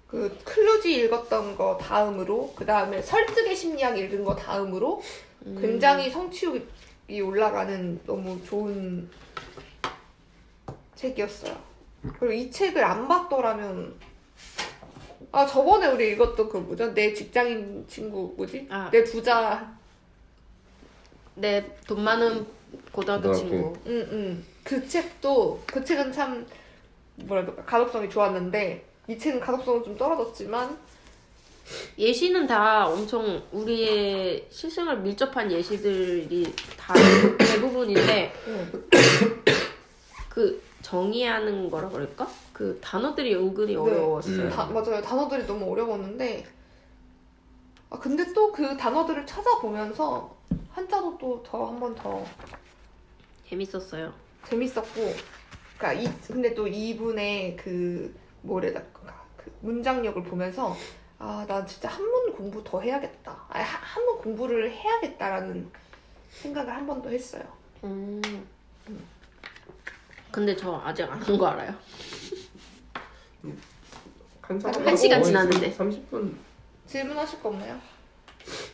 그 클루지 읽었던 거 다음으로 그 다음에 설득의 심리학 읽은 거 다음으로 음. 굉장히 성취욕이 올라가는 너무 좋은 책이었어요. 그리고 이 책을 안 봤더라면 아 저번에 우리 읽었던 그 뭐죠? 내 직장인 친구 뭐지? 아. 내 부자 내 돈 많은 고등학교 고등학교. 친구. 응응 그 책도 그 책은 참 뭐라 그럴까 가독성이 좋았는데 이 책은 가독성은 좀 떨어졌지만 예시는 다 엄청 우리의 실생활 밀접한 예시들이 다 대부분인데 응. 그 정의하는 거라 그럴까? 그 단어들이 은근히 어려웠어요. 음. 다, 맞아요 단어들이 너무 어려웠는데 아 근데 또 그 단어들을 찾아보면서 한자도 또 더 한 번 더 재밌었어요. 재밌었고 그러니까 이 근데 또 이분의 그 뭐래랄까 그 문장력을 보면서 아나 진짜 한문 공부 더 해야겠다 아 한문 공부를 해야겠다라는 생각을 한 번 더 했어요 음. 근데 저 아직 안 한 거 알아요. 한, 한 시간 지났는데. 30분 질문하실 거 없나요?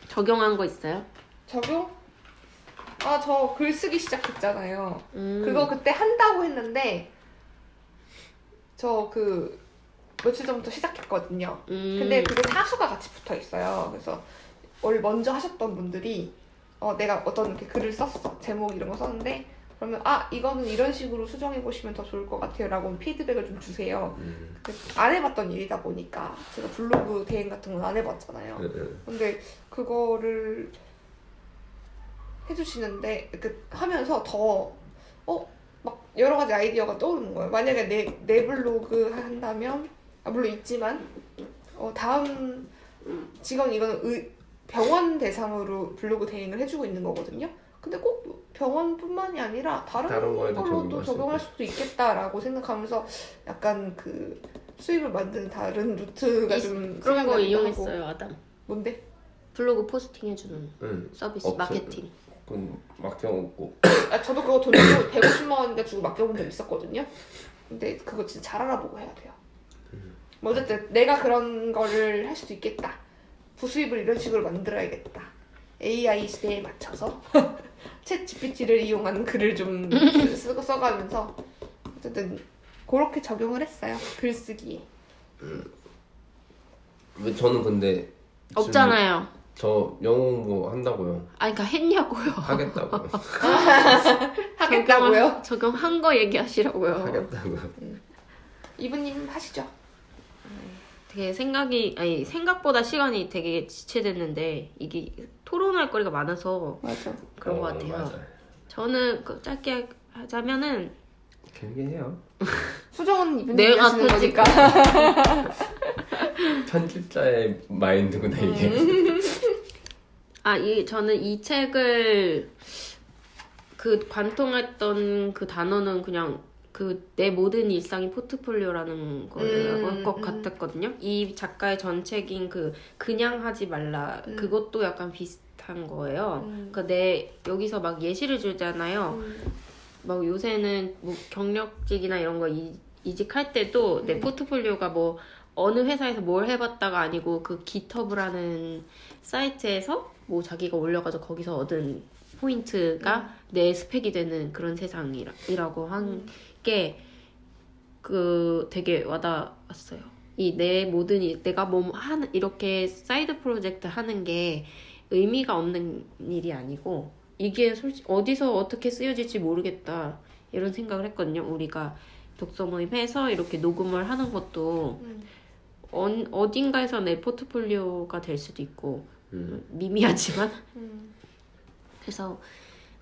적용한 거 있어요? 적용? 아 저 글쓰기 시작했잖아요 음. 그거 그때 한다고 했는데 저 그 며칠 전부터 시작했거든요 음. 근데 그게 사수가 같이 붙어 있어요. 그래서 원래 먼저 하셨던 분들이 어, 내가 어떤 이렇게 글을 썼어. 제목 이런 거 썼는데 그러면 아 이거는 이런 식으로 수정해 보시면 더 좋을 것 같아요라고 피드백을 좀 주세요. 음. 안 해봤던 일이다 보니까 제가 블로그 대행 같은 건 안 해봤잖아요. 응, 응. 근데 그거를 해주시는데 그 하면서 더 어? 막 여러 가지 아이디어가 떠오르는 거예요. 만약에 내, 내 블로그 한다면 아, 물론 있지만 어, 다음 지금 이거는 의- 병원 대상으로 블로그 대행을 해주고 있는 거거든요. 근데 꼭 병원뿐만이 아니라 다른, 다른 걸로도 적용할 수. 수도 있겠다라고 생각하면서 약간 그 수입을 만드는 다른 루트가 있- 좀 그런 거 이용했어요, 하고. 아담. 뭔데? 블로그 포스팅 해주는 응. 서비스, 업체. 마케팅. 그건 맡겨놓고 아, 저도 그거 돈 주고 150만 원인가 주고 맡겨본 적 있었거든요. 근데 그거 진짜 잘 알아보고 해야 돼요. 뭐 어쨌든 내가 그런 거를 할 수도 있겠다. 부수입을 이런 식으로 만들어야겠다. AI 시대에 맞춰서 챗 GPT를 이용한 글을 좀 쓰- 쓰고 써가면서 어쨌든 그렇게 적용을 했어요. 글쓰기에. 왜 저는 근데 없잖아요. 저 영어 공부 한다고요 아, 그러니까 했냐고요. 하겠다고요 하겠다고요? 적용- 적용한 거 얘기하시라고요. 하겠다고요 이분님 하시죠. 되게 생각이 아니 생각보다 시간이 되게 지체됐는데 이게 토론할 거리가 많아서 맞아. 그런 어, 것 같아요. 맞아요. 저는 그 짧게 하자면은 길게 해요 수정은 이분님이 내가 거니까. 편집자의 마인드구나 이게 음. 아, 이 저는 이 책을 그 관통했던 그 단어는 그냥 그 내 모든 일상이 포트폴리오라는 거를 음, 것 음. 같았거든요. 이 작가의 전책인 그 그냥 하지 말라 음. 그것도 약간 비슷한 거예요. 음. 그러니까 내 여기서 막 예시를 주잖아요. 음. 막 요새는 뭐 경력직이나 이런 거 이, 이직할 때도 내 음. 포트폴리오가 뭐 어느 회사에서 뭘 해봤다가 아니고 그 GitHub라는 사이트에서 뭐 자기가 올려가지고 거기서 얻은 포인트가 내 스펙이 되는 그런 세상이라고 한 게 그 되게 와닿았어요. 이 내 모든 일, 내가 뭐 하는 이렇게 사이드 프로젝트 하는 게 의미가 없는 일이 아니고 이게 솔직히 어디서 어떻게 쓰여질지 모르겠다 이런 생각을 했거든요. 우리가 독서 모임해서 이렇게 녹음을 하는 것도 음. 어, 어딘가에서 내 포트폴리오가 될 수도 있고 음. 미미하지만 음. 그래서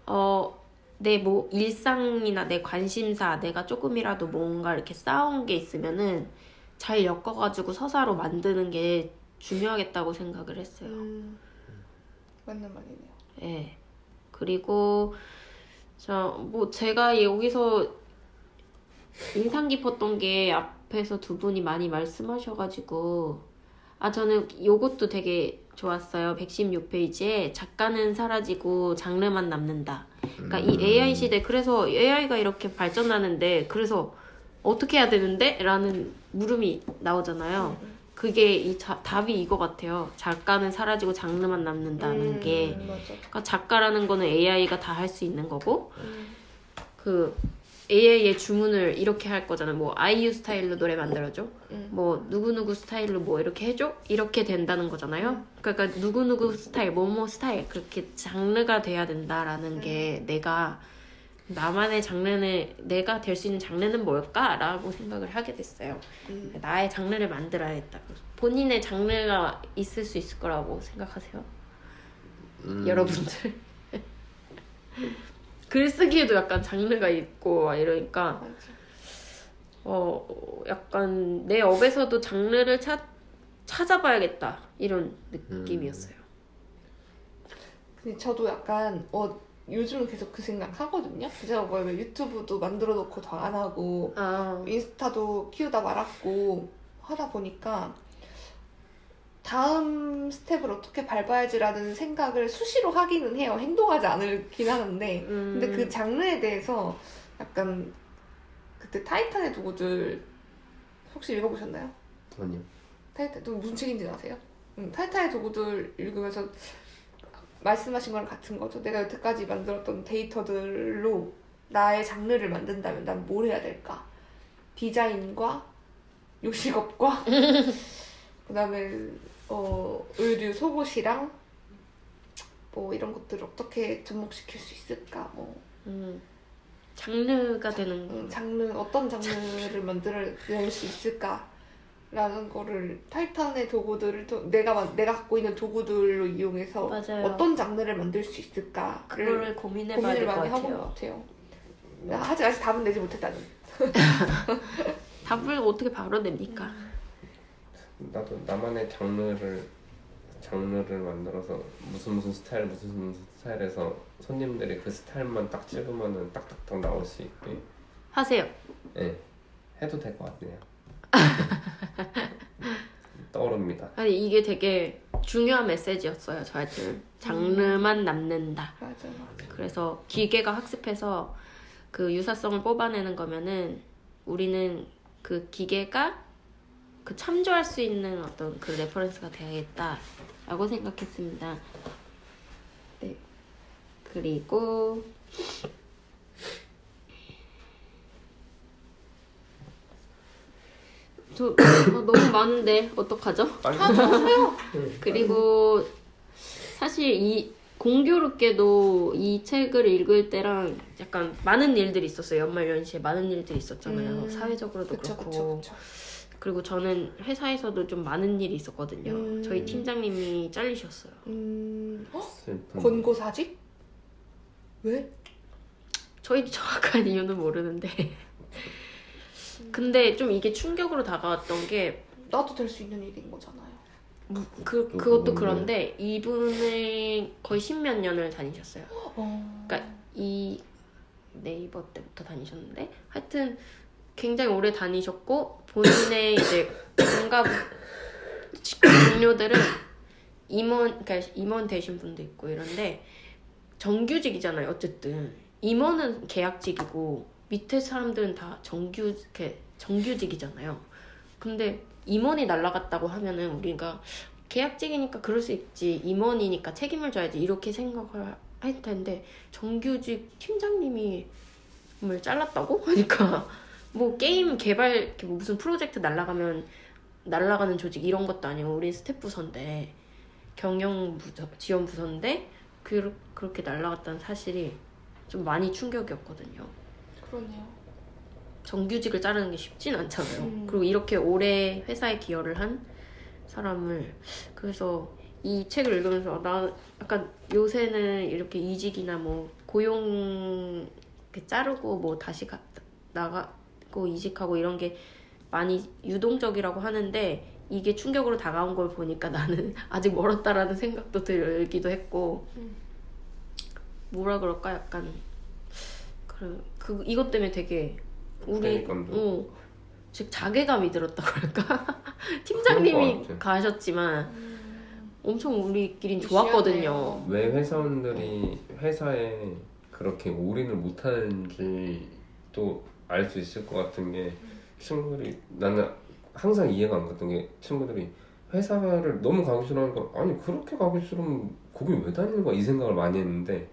어 내 뭐 일상이나 내 관심사 내가 조금이라도 뭔가 이렇게 쌓아온 게 있으면은 잘 엮어가지고 서사로 만드는 게 중요하겠다고 생각을 했어요. 음, 맞는 말이네요. 예. 그리고 저뭐 제가 여기서 인상 깊었던 게 앞에서 두 분이 많이 말씀하셔가지고 아 저는 요것도 되게 좋았어요. 116페이지에 작가는 사라지고 장르만 남는다. 그러니까 이 AI 시대 그래서 AI가 이렇게 발전하는데 그래서 어떻게 해야 되는데? 라는 물음이 나오잖아요. 그게 이 자- 답이 이거 같아요. 작가는 사라지고 장르만 남는다는 음, 게 맞아. 그러니까 작가라는 거는 AI가 다 할 수 있는 거고 음, 그 AI의 주문을 이렇게 할 거잖아요. 뭐 아이유 스타일로 노래 만들어줘. 음. 뭐 누구누구 스타일로 뭐 이렇게 해줘. 이렇게 된다는 거잖아요. 그러니까 누구누구 스타일, 뭐뭐 스타일 그렇게 장르가 돼야 된다라는 게 내가 나만의 장르는 내가 될 수 있는 장르는 뭘까라고 생각을 하게 됐어요. 음. 나의 장르를 만들어야겠다. 본인의 장르가 있을 수 있을 거라고 생각하세요? 음, 여러분들 글쓰기에도 약간 장르가 있고 막 이러니까. 어 약간 내 업에서도 장르를 찾 찾아봐야겠다 이런 느낌이었어요. 근데 저도 약간 어 요즘은 계속 그 생각 하거든요. 제가 뭐 유튜브도 만들어 놓고 더 안 하고 아 인스타도 키우다 말았고 하다 보니까 다음 스텝을 어떻게 밟아야지라는 생각을 수시로 하기는 해요. 행동하지 않긴 하는데 음, 근데 그 장르에 대해서 약간 그때 타이탄의 도구들 혹시 읽어보셨나요? 아니요. 타이탄 또 무슨 책인지 아세요? 응, 타이탄의 도구들 읽으면서 말씀하신 거랑 같은 거죠. 내가 여태까지 만들었던 데이터들로 나의 장르를 만든다면 난 뭘 해야 될까? 디자인과 요식업과 그다음에 어, 의류 속옷이랑 뭐 이런 것들을 어떻게 접목시킬 수 있을까? 뭐 음, 장르가 되는 음, 장르 어떤 장르를 만들어낼 수 있을까? 라는 거를 타이탄의 도구들을 또 내가 만- 내가 갖고 있는 도구들로 이용해서 맞아요. 어떤 장르를 만들 수 있을까를 그거를 고민해봐야 고민을 될것 많이 하고 같아요. 같아요. 아직 아직 답은 내지 못했다는. 답을 어떻게 바로 냅니까? 음. 나도 나만의 장르를 장르를 만들어서 무슨 무슨 스타일 무슨 무슨 스타일에서 손님들이 그 스타일만 딱 찍으면은 딱딱딱 나올 수 있게 하세요. 예 해도 될 것 같네요. 떠오릅니다. 아니 이게 되게 중요한 메시지였어요 저한테는 장르만 남는다. 맞아 맞아. 그래서 기계가 학습해서 그 유사성을 뽑아내는 거면은 우리는 그 기계가 그 참조할 수 있는 어떤 그 reference가 돼야겠다라고 생각했습니다. 네. 그리고 저 어, 너무 많은데 어떡하죠? 빨리 그리고 사실 이 공교롭게도 이 책을 읽을 때랑 약간 많은 일들이 있었어요. 연말 연시에 많은 일들이 있었잖아요. 음, 사회적으로도 그쵸 그렇고. 그쵸 그쵸. 그리고 저는 회사에서도 좀 많은 일이 있었거든요. 음. 저희 팀장님이 잘리셨어요. 음, 어? 슬픈 권고사직? 왜? 저희도 정확한 이유는 모르는데. 근데 좀 이게 충격으로 다가왔던 게 나도 될 수 있는 일인 거잖아요. 그, 그것도 그런데 이분은 거의 십몇 년을 다니셨어요. 어. 그러니까 이 네이버 때부터 다니셨는데 하여튼 굉장히 오래 다니셨고 본인의 이제 동갑 동료들은 임원 그러니까 임원 되신 분도 있고 이런데 정규직이잖아요 어쨌든. 임원은 계약직이고 밑에 사람들은 다 정규 정규직이잖아요. 근데 임원이 날라갔다고 하면은 우리가 계약직이니까 그럴 수 있지 임원이니까 책임을 져야지 이렇게 생각을 할 텐데 정규직 팀장님이 뭘 잘랐다고? 하니까 뭐 게임 개발 뭐 무슨 프로젝트 날라가면 날라가는 조직 이런 것도 아니고 우리 스텝 부서인데 경영 부서 지원 부서인데 그, 그렇게 날라갔다는 사실이 좀 많이 충격이었거든요. 그러네요. 정규직을 자르는 게 쉽진 않잖아요. 음. 그리고 이렇게 오래 회사에 기여를 한 사람을 그래서 이 책을 읽으면서 나 약간 요새는 이렇게 이직이나 뭐 고용 이렇게 자르고 뭐 다시 가, 나가 고 이직하고 이런 게 많이 유동적이라고 하는데 이게 충격으로 다가온 걸 보니까 나는 아직 멀었다라는 생각도 들기도 했고 음. 뭐라 그럴까 약간 그, 그 이것 때문에 되게 우리. 어, 즉 자괴감이 들었다 그럴까 팀장님이. 가셨지만 음. 엄청 우리끼린 시원해요. 좋았거든요. 왜 회사원들이 회사에 그렇게 올인을 못하는지 또 알 수 있을 것 같은 게 친구들이 나는 항상 이해가 안 갔던 게 친구들이 회사를 너무 가기 싫어하니까 아니 그렇게 가기 싫으면 거기 왜 다니는 거야 이 생각을 많이 했는데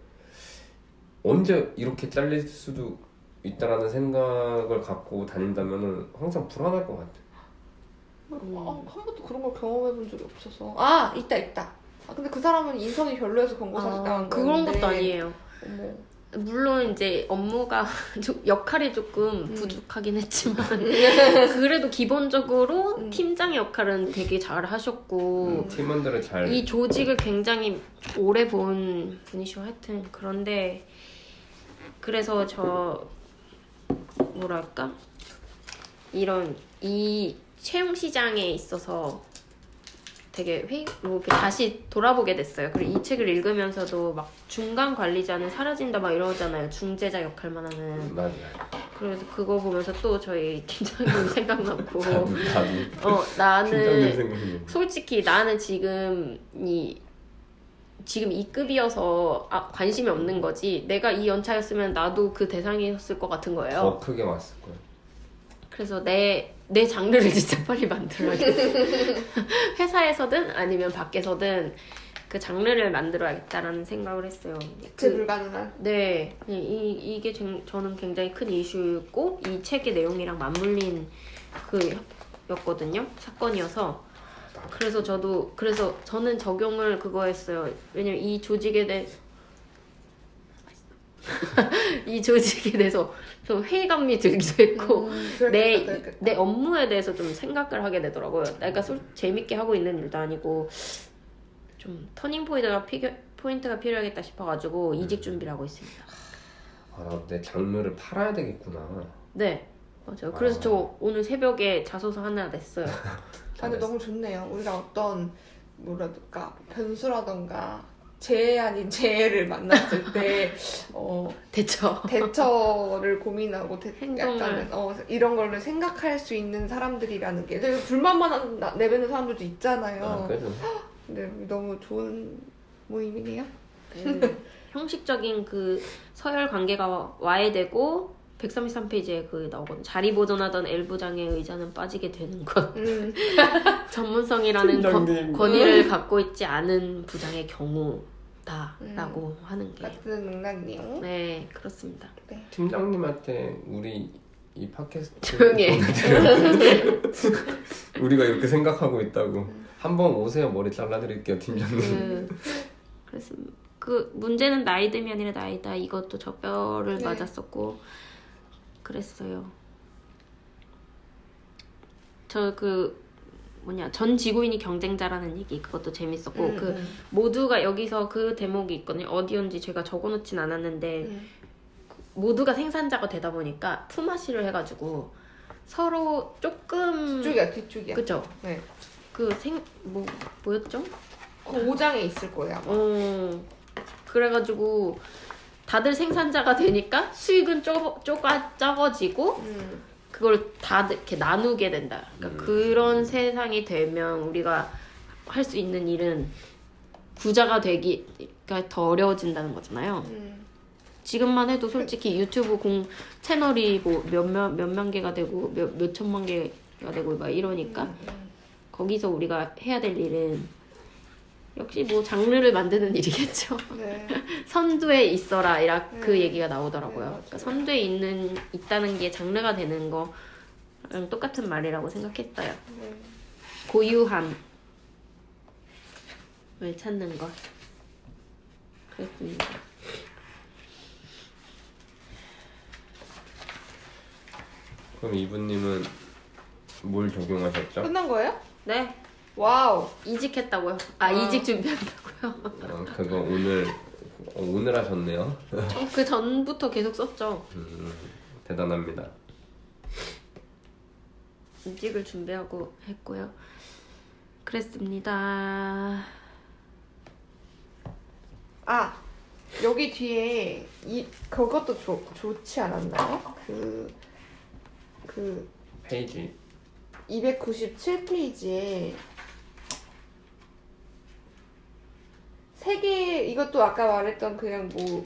언제 이렇게 잘릴 수도 있다라는 생각을 갖고 다닌다면은 항상 불안할 것 같아. 음. 아, 한 번도 그런 걸 경험해 본 적이 없어서. 아, 있다, 있다. 아, 근데 그 사람은 인성이 별로여서 권고 사직 아, 당한 그런 거였는데. 것도 아니에요. 어머. 물론 이제 업무가 좀 역할이 조금 음. 부족하긴 했지만 그래도 기본적으로 음. 팀장 역할은 되게 잘 하셨고 음, 팀원들을 잘 이 조직을 굉장히 오래 본 분이시고 하여튼 그런데 그래서 저 뭐랄까 이런 이 채용 시장에 있어서 되게 회뭐 이렇게 다시 돌아보게 됐어요. 그리고 이 책을 읽으면서도 막 중간 관리자는 사라진다 막 이러잖아요. 중재자 역할만 하는. 맞아. 그래서 그거 보면서 또 저희 팀장님 생각났고. 어 나는 솔직히 나는 지금 이 지금 이 급이어서 아, 관심이 없는 거지. 내가 이 연차였으면 나도 그 대상이었을 것 같은 거예요. 더 크게 왔을 거야. 그래서 내, 내 장르를 진짜 빨리 만들어야겠다. 회사에서든 아니면 밖에서든 그 장르를 만들어야겠다라는 생각을 했어요. 제 그, 불가능한. 네, 이, 이게 쟁- 저는 굉장히 큰 이슈였고 이 책의 내용이랑 맞물린 그 였거든요. 사건이어서. 그래서 저도 그래서 저는 적용을 그거 했어요. 왜냐면 이 조직에 대해 이 조직에 대해서 좀 회의감이 들기도 했고 음, 내, 그랬겠다. 내 업무에 대해서 좀 생각을 하게 되더라고요. 내가 솔, 재밌게 하고 있는 일도 아니고 좀 turning point가, 피겨, 포인트가 필요하겠다 싶어가지고 이직 준비를 하고 있습니다. 아, 나도 내 장르를 팔아야 되겠구나. 네, 맞아요. 그래서 아. 저 오늘 새벽에 자소서 하나 냈어요. 아, 근데 너무 좋네요. 우리가 어떤 뭐랄까 변수라던가 재해 아닌 재해를 만났을 때 어, 대처. 대처를 고민하고 대, 행동을. 약간 어, 이런 거를 생각할 수 있는 사람들이라는 게 되게 불만만 나- 내뱉는 사람들도 있잖아요. 아, 그래도 근데 너무 좋은 모임이네요. 네. 형식적인 그 서열 관계가 와야 되고 133페이지에 그 나오거든요. 자리 보존하던 엘부장의 의자는 빠지게 되는 것. 음, 전문성이라는. 권, 권위를 갖고 있지 않은 부장의 경우 다라고 하는 게. 같은 맥락이요. 네, 그렇습니다. 팀장님한테 우리 이 팟캐스트 조용히 해. 우리가 이렇게 생각하고 있다고 한번 오세요 머리 잘라드릴게요 팀장님. 그, 그래서 그 문제는 나이 듦이 아니라 나이다. 이것도 저 뼈를 네. 맞았었고 그랬어요. 저 그 뭐냐 전 지구인이 경쟁자라는 얘기 그것도 재밌었고 음, 그 음, 모두가 여기서 그 대목이 있거든요. 어디였는지 제가 적어놓진 않았는데 음. 모두가 생산자가 되다 보니까 품앗이를 해가지고 서로 조금 뒤쪽이야 뒤쪽이야. 그죠? 네. 그생뭐 뭐였죠? 그 5장에 있을 거예요. 아마. 어 그래가지고 다들 생산자가 되니까 수익은 쪼, 쪼가 적어지고 음. 그걸 다 이렇게 나누게 된다. 그러니까 음. 그런 세상이 되면 우리가 할 수 있는 일은 부자가 되기가 더 어려워진다는 거잖아요. 음. 지금만 해도 솔직히 유튜브 공 채널이 뭐 몇몇 몇만 개가 되고 몇 몇 천만 개가 되고 막 이러니까 음. 거기서 우리가 해야 될 일은 역시 뭐 장르를 만드는 일이겠죠. 네. 선두에 있어라 이라 그 네. 얘기가 나오더라고요. 네, 그러니까. 선두에 있는 있다는 게 장르가 되는 거랑 똑같은 말이라고 생각했어요. 네. 고유함을 찾는 것. 그랬습니다. 그럼 이분님은 뭘 적용하셨죠? 끝난 거예요? 네, 와우. 이직했다고요. 아, 아. 이직 준비한다고요. 어, 그거 오늘 어, 오늘 하셨네요. 그 전부터 계속 썼죠. 음, 대단합니다. 음식을 준비하고 했고요. 그랬습니다. 아 여기 뒤에 이 그것도 좋 좋지 않았나요? 그 그 페이지 297 페이지에 세개 이것도 아까 말했던 그냥 뭐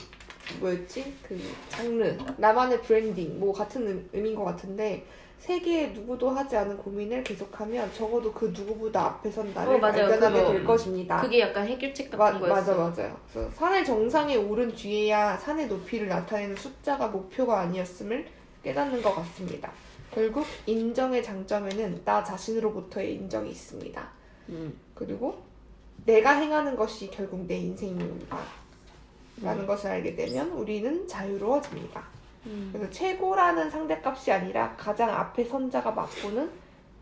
뭐였지 그 장르 나만의 브랜딩 뭐 같은 의- 의미인 것 같은데 세계의 누구도 하지 않은 고민을 계속하면 적어도 그 누구보다 앞에 선 나를 어, 맞아요. 발견하게 그거. 될 것입니다. 그게 약간 해결책 마, 같은 맞아 거였어. 맞아요. 그래서 산의 정상에 오른 뒤에야 산의 높이를 나타내는 숫자가 목표가 아니었음을 깨닫는 것 같습니다. 결국 인정의 장점에는 나 자신으로부터의 인정이 있습니다. 음. 그리고 내가 행하는 것이 결국 내 인생입니다. 라는 것을 알게 되면 우리는 자유로워집니다. 음. 그래서 최고라는 상대값이 아니라 가장 앞에 선자가 맛보는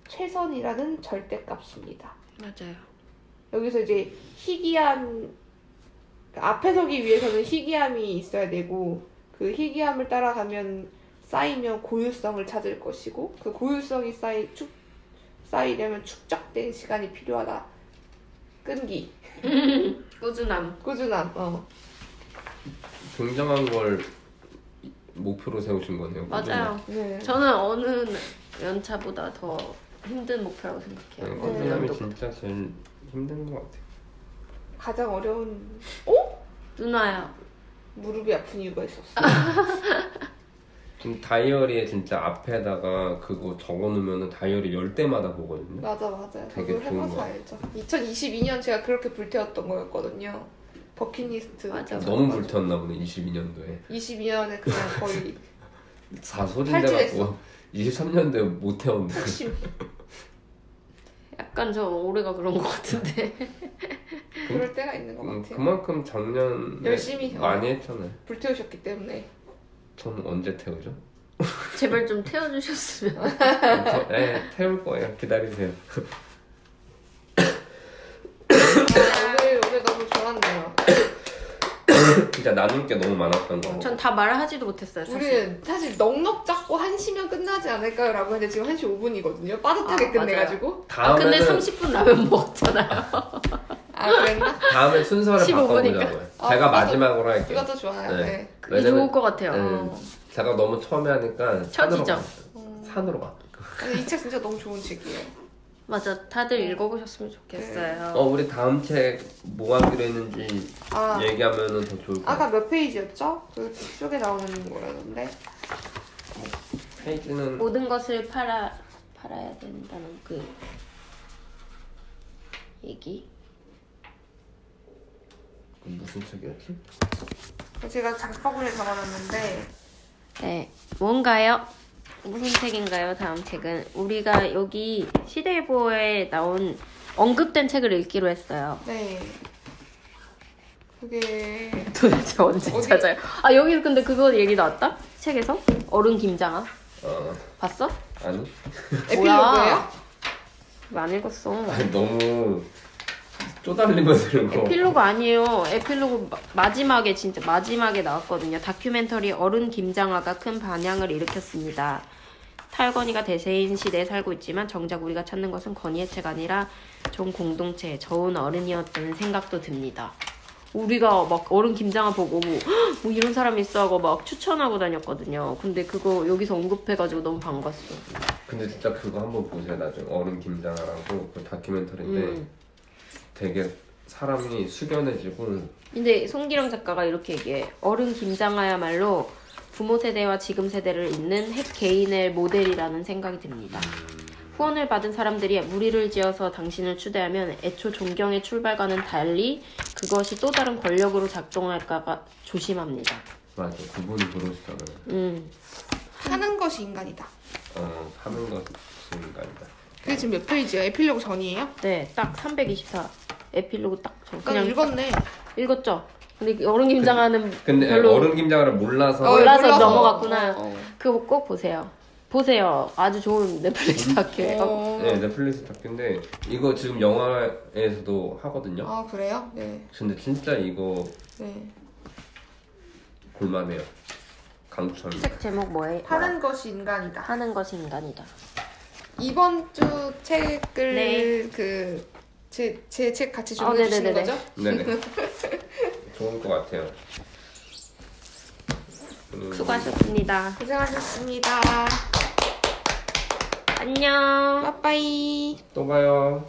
최선이라는 절대값입니다. 맞아요. 여기서 이제 희귀한 그러니까 앞에 서기 위해서는 희귀함이 있어야 되고 그 희귀함을 따라가면 쌓이면 고유성을 찾을 것이고 그 고유성이 쌓이 축 쌓이려면 축적된 시간이 필요하다. 끈기, 꾸준함. 꾸준함. 어. 굉장한 걸 목표로 세우신 거네요. 맞아요. 네. 저는 어느 연차보다 더 힘든 목표라고 네, 생각해요. 꾸준함이 네. 진짜 제일 힘든 것 같아요. 가장 어려운 누나야. 무릎이 아픈 이유가 있었어. 지금 다이어리에 진짜 앞에다가 그거 적어놓으면 다이어리 열 때마다 보거든요. 맞아 맞아요. 되게 저도 좋은 해봐서 거. 알죠. 2022년 제가 그렇게 불태웠던 거였거든요. 버킷리스트. 맞아. 너무 불태웠나 보네 22년도에. 22년에 그냥 거의 다 소진돼갖고 23년도에 못 태웠네. 핵심. 약간 저 올해가 그런 것 같은데. 그럴 때가 있는 것 음, 같아요. 그만큼 작년에 열심히 많이 했잖아요. 불태우셨기 때문에. 저는 언제 태우죠? 제발 좀 태워주셨으면. 저, 네, 태울 거예요. 기다리세요. 아, 오늘 오늘 너무 좋았네요. 진짜 나눌 게 너무 많았던 거. 전 다 말하지도 못했어요. 사실. 우리는 사실 넉넉 잡고 한 시면 끝나지 않을까요라고 했는데 지금 1시 5분이거든요. 빠듯하게 아, 끝내가지고. 아 근데 다음에는 30분 라면 먹었잖아요. 아 그랬나? 다음에 순서를 15 분이니까. 바꿔보자고요. 아, 제가 그것도- 마지막으로 할게요. 이것도 좋아요. 네. 네. 그게 왜냐면- 좋을 것 같아요. 네. 어. 제가 너무 처음에 하니까 산으로 처지죠? 가. 어. 산으로 가. 근데 이 책 진짜 너무 좋은 책이에요. 맞아. 다들 읽어보셨으면 좋겠어요. 어 우리 다음 책 뭐 하기로 했는지 아 얘기하면은 더 좋을 것 같아요. 아까 몇 페이지였죠? 그 뒤쪽에 나오는 거라던데. 페이지는 모든 것을 팔아 팔아야 된다는 그 얘기. 그 무슨 책이었지? 제가 장바구니에 담아놨는데 네, 뭔가요? 무슨 책인가요? 다음 책은 우리가 여기 시대일보에 나온 언급된 책을 읽기로 했어요. 네. 그게 도대체 언제 어디? 찾아요? 아 여기 근데 그거 얘기 나왔다? 책에서 어른 김장아 어 봤어? 아니 에필로그예요? 이거 안 읽었어. 아니 너무 쪼달리면서 읽어. 에필로그 아니에요. 에필로그 마- 마지막에 진짜 마지막에 나왔거든요. 다큐멘터리 어른 김장아가 큰 반향을 일으켰습니다. 탈건이가 대세인 시대에 살고 있지만 정작 우리가 찾는 것은 건의의 책 아니라 좀 공동체, 좋은 어른이었다는 생각도 듭니다. 우리가 막 어른 김장아 보고 뭐, "헉, 뭐 이런 사람이 있어 하고 막 추천하고 다녔거든요. 근데 그거 여기서 언급해가지고 너무 반갔어. 근데 진짜 그거 한번 보세요 나중에 어른 김장하라고 그 다큐멘터리인데 음. 되게 사람이 숙연해지고 근데 송기령 작가가 이렇게 얘기해. 어른 김장아야말로 부모 세대와 지금 세대를 잇는 핵 개인의 모델이라는 생각이 듭니다. 후원을 받은 사람들이 무리를 지어서 당신을 추대하면 애초 존경의 출발과는 달리 그것이 또 다른 권력으로 작동할까가 조심합니다. 맞아 그분이 그러시잖아요. 음, 하는 것이 인간이다. 어 하는 것이 인간이다. 그게 지금 몇 페이지야? 에필로그 전이에요? 네, 딱 324. 에필로그 딱 저. 그냥 그냥 읽었네. 읽었죠? 근데 어른 김장하는 근데 별로 어른 김장을 몰라서 어, 몰라서 넘어갔구나. 어, 어. 그거 꼭 보세요. 보세요. 아주 좋은 넷플릭스 다큐예요. 어. 네 넷플릭스 다큐인데 이거 지금 영화에서도 하거든요. 아 그래요? 네. 근데 진짜 이거 네. 볼만해요. 강추합니다. 책 제목 뭐예요? 파는 것이 인간이다. 하는 것이 인간이다. 이번 주 책을 네. 그제 제 책 같이 어, 주문해 주시는 네네네네. 거죠? 네네. 좋을 것 같아요. 음, 수고하셨습니다. 고생하셨습니다. 안녕. 빠빠이. 또 봐요.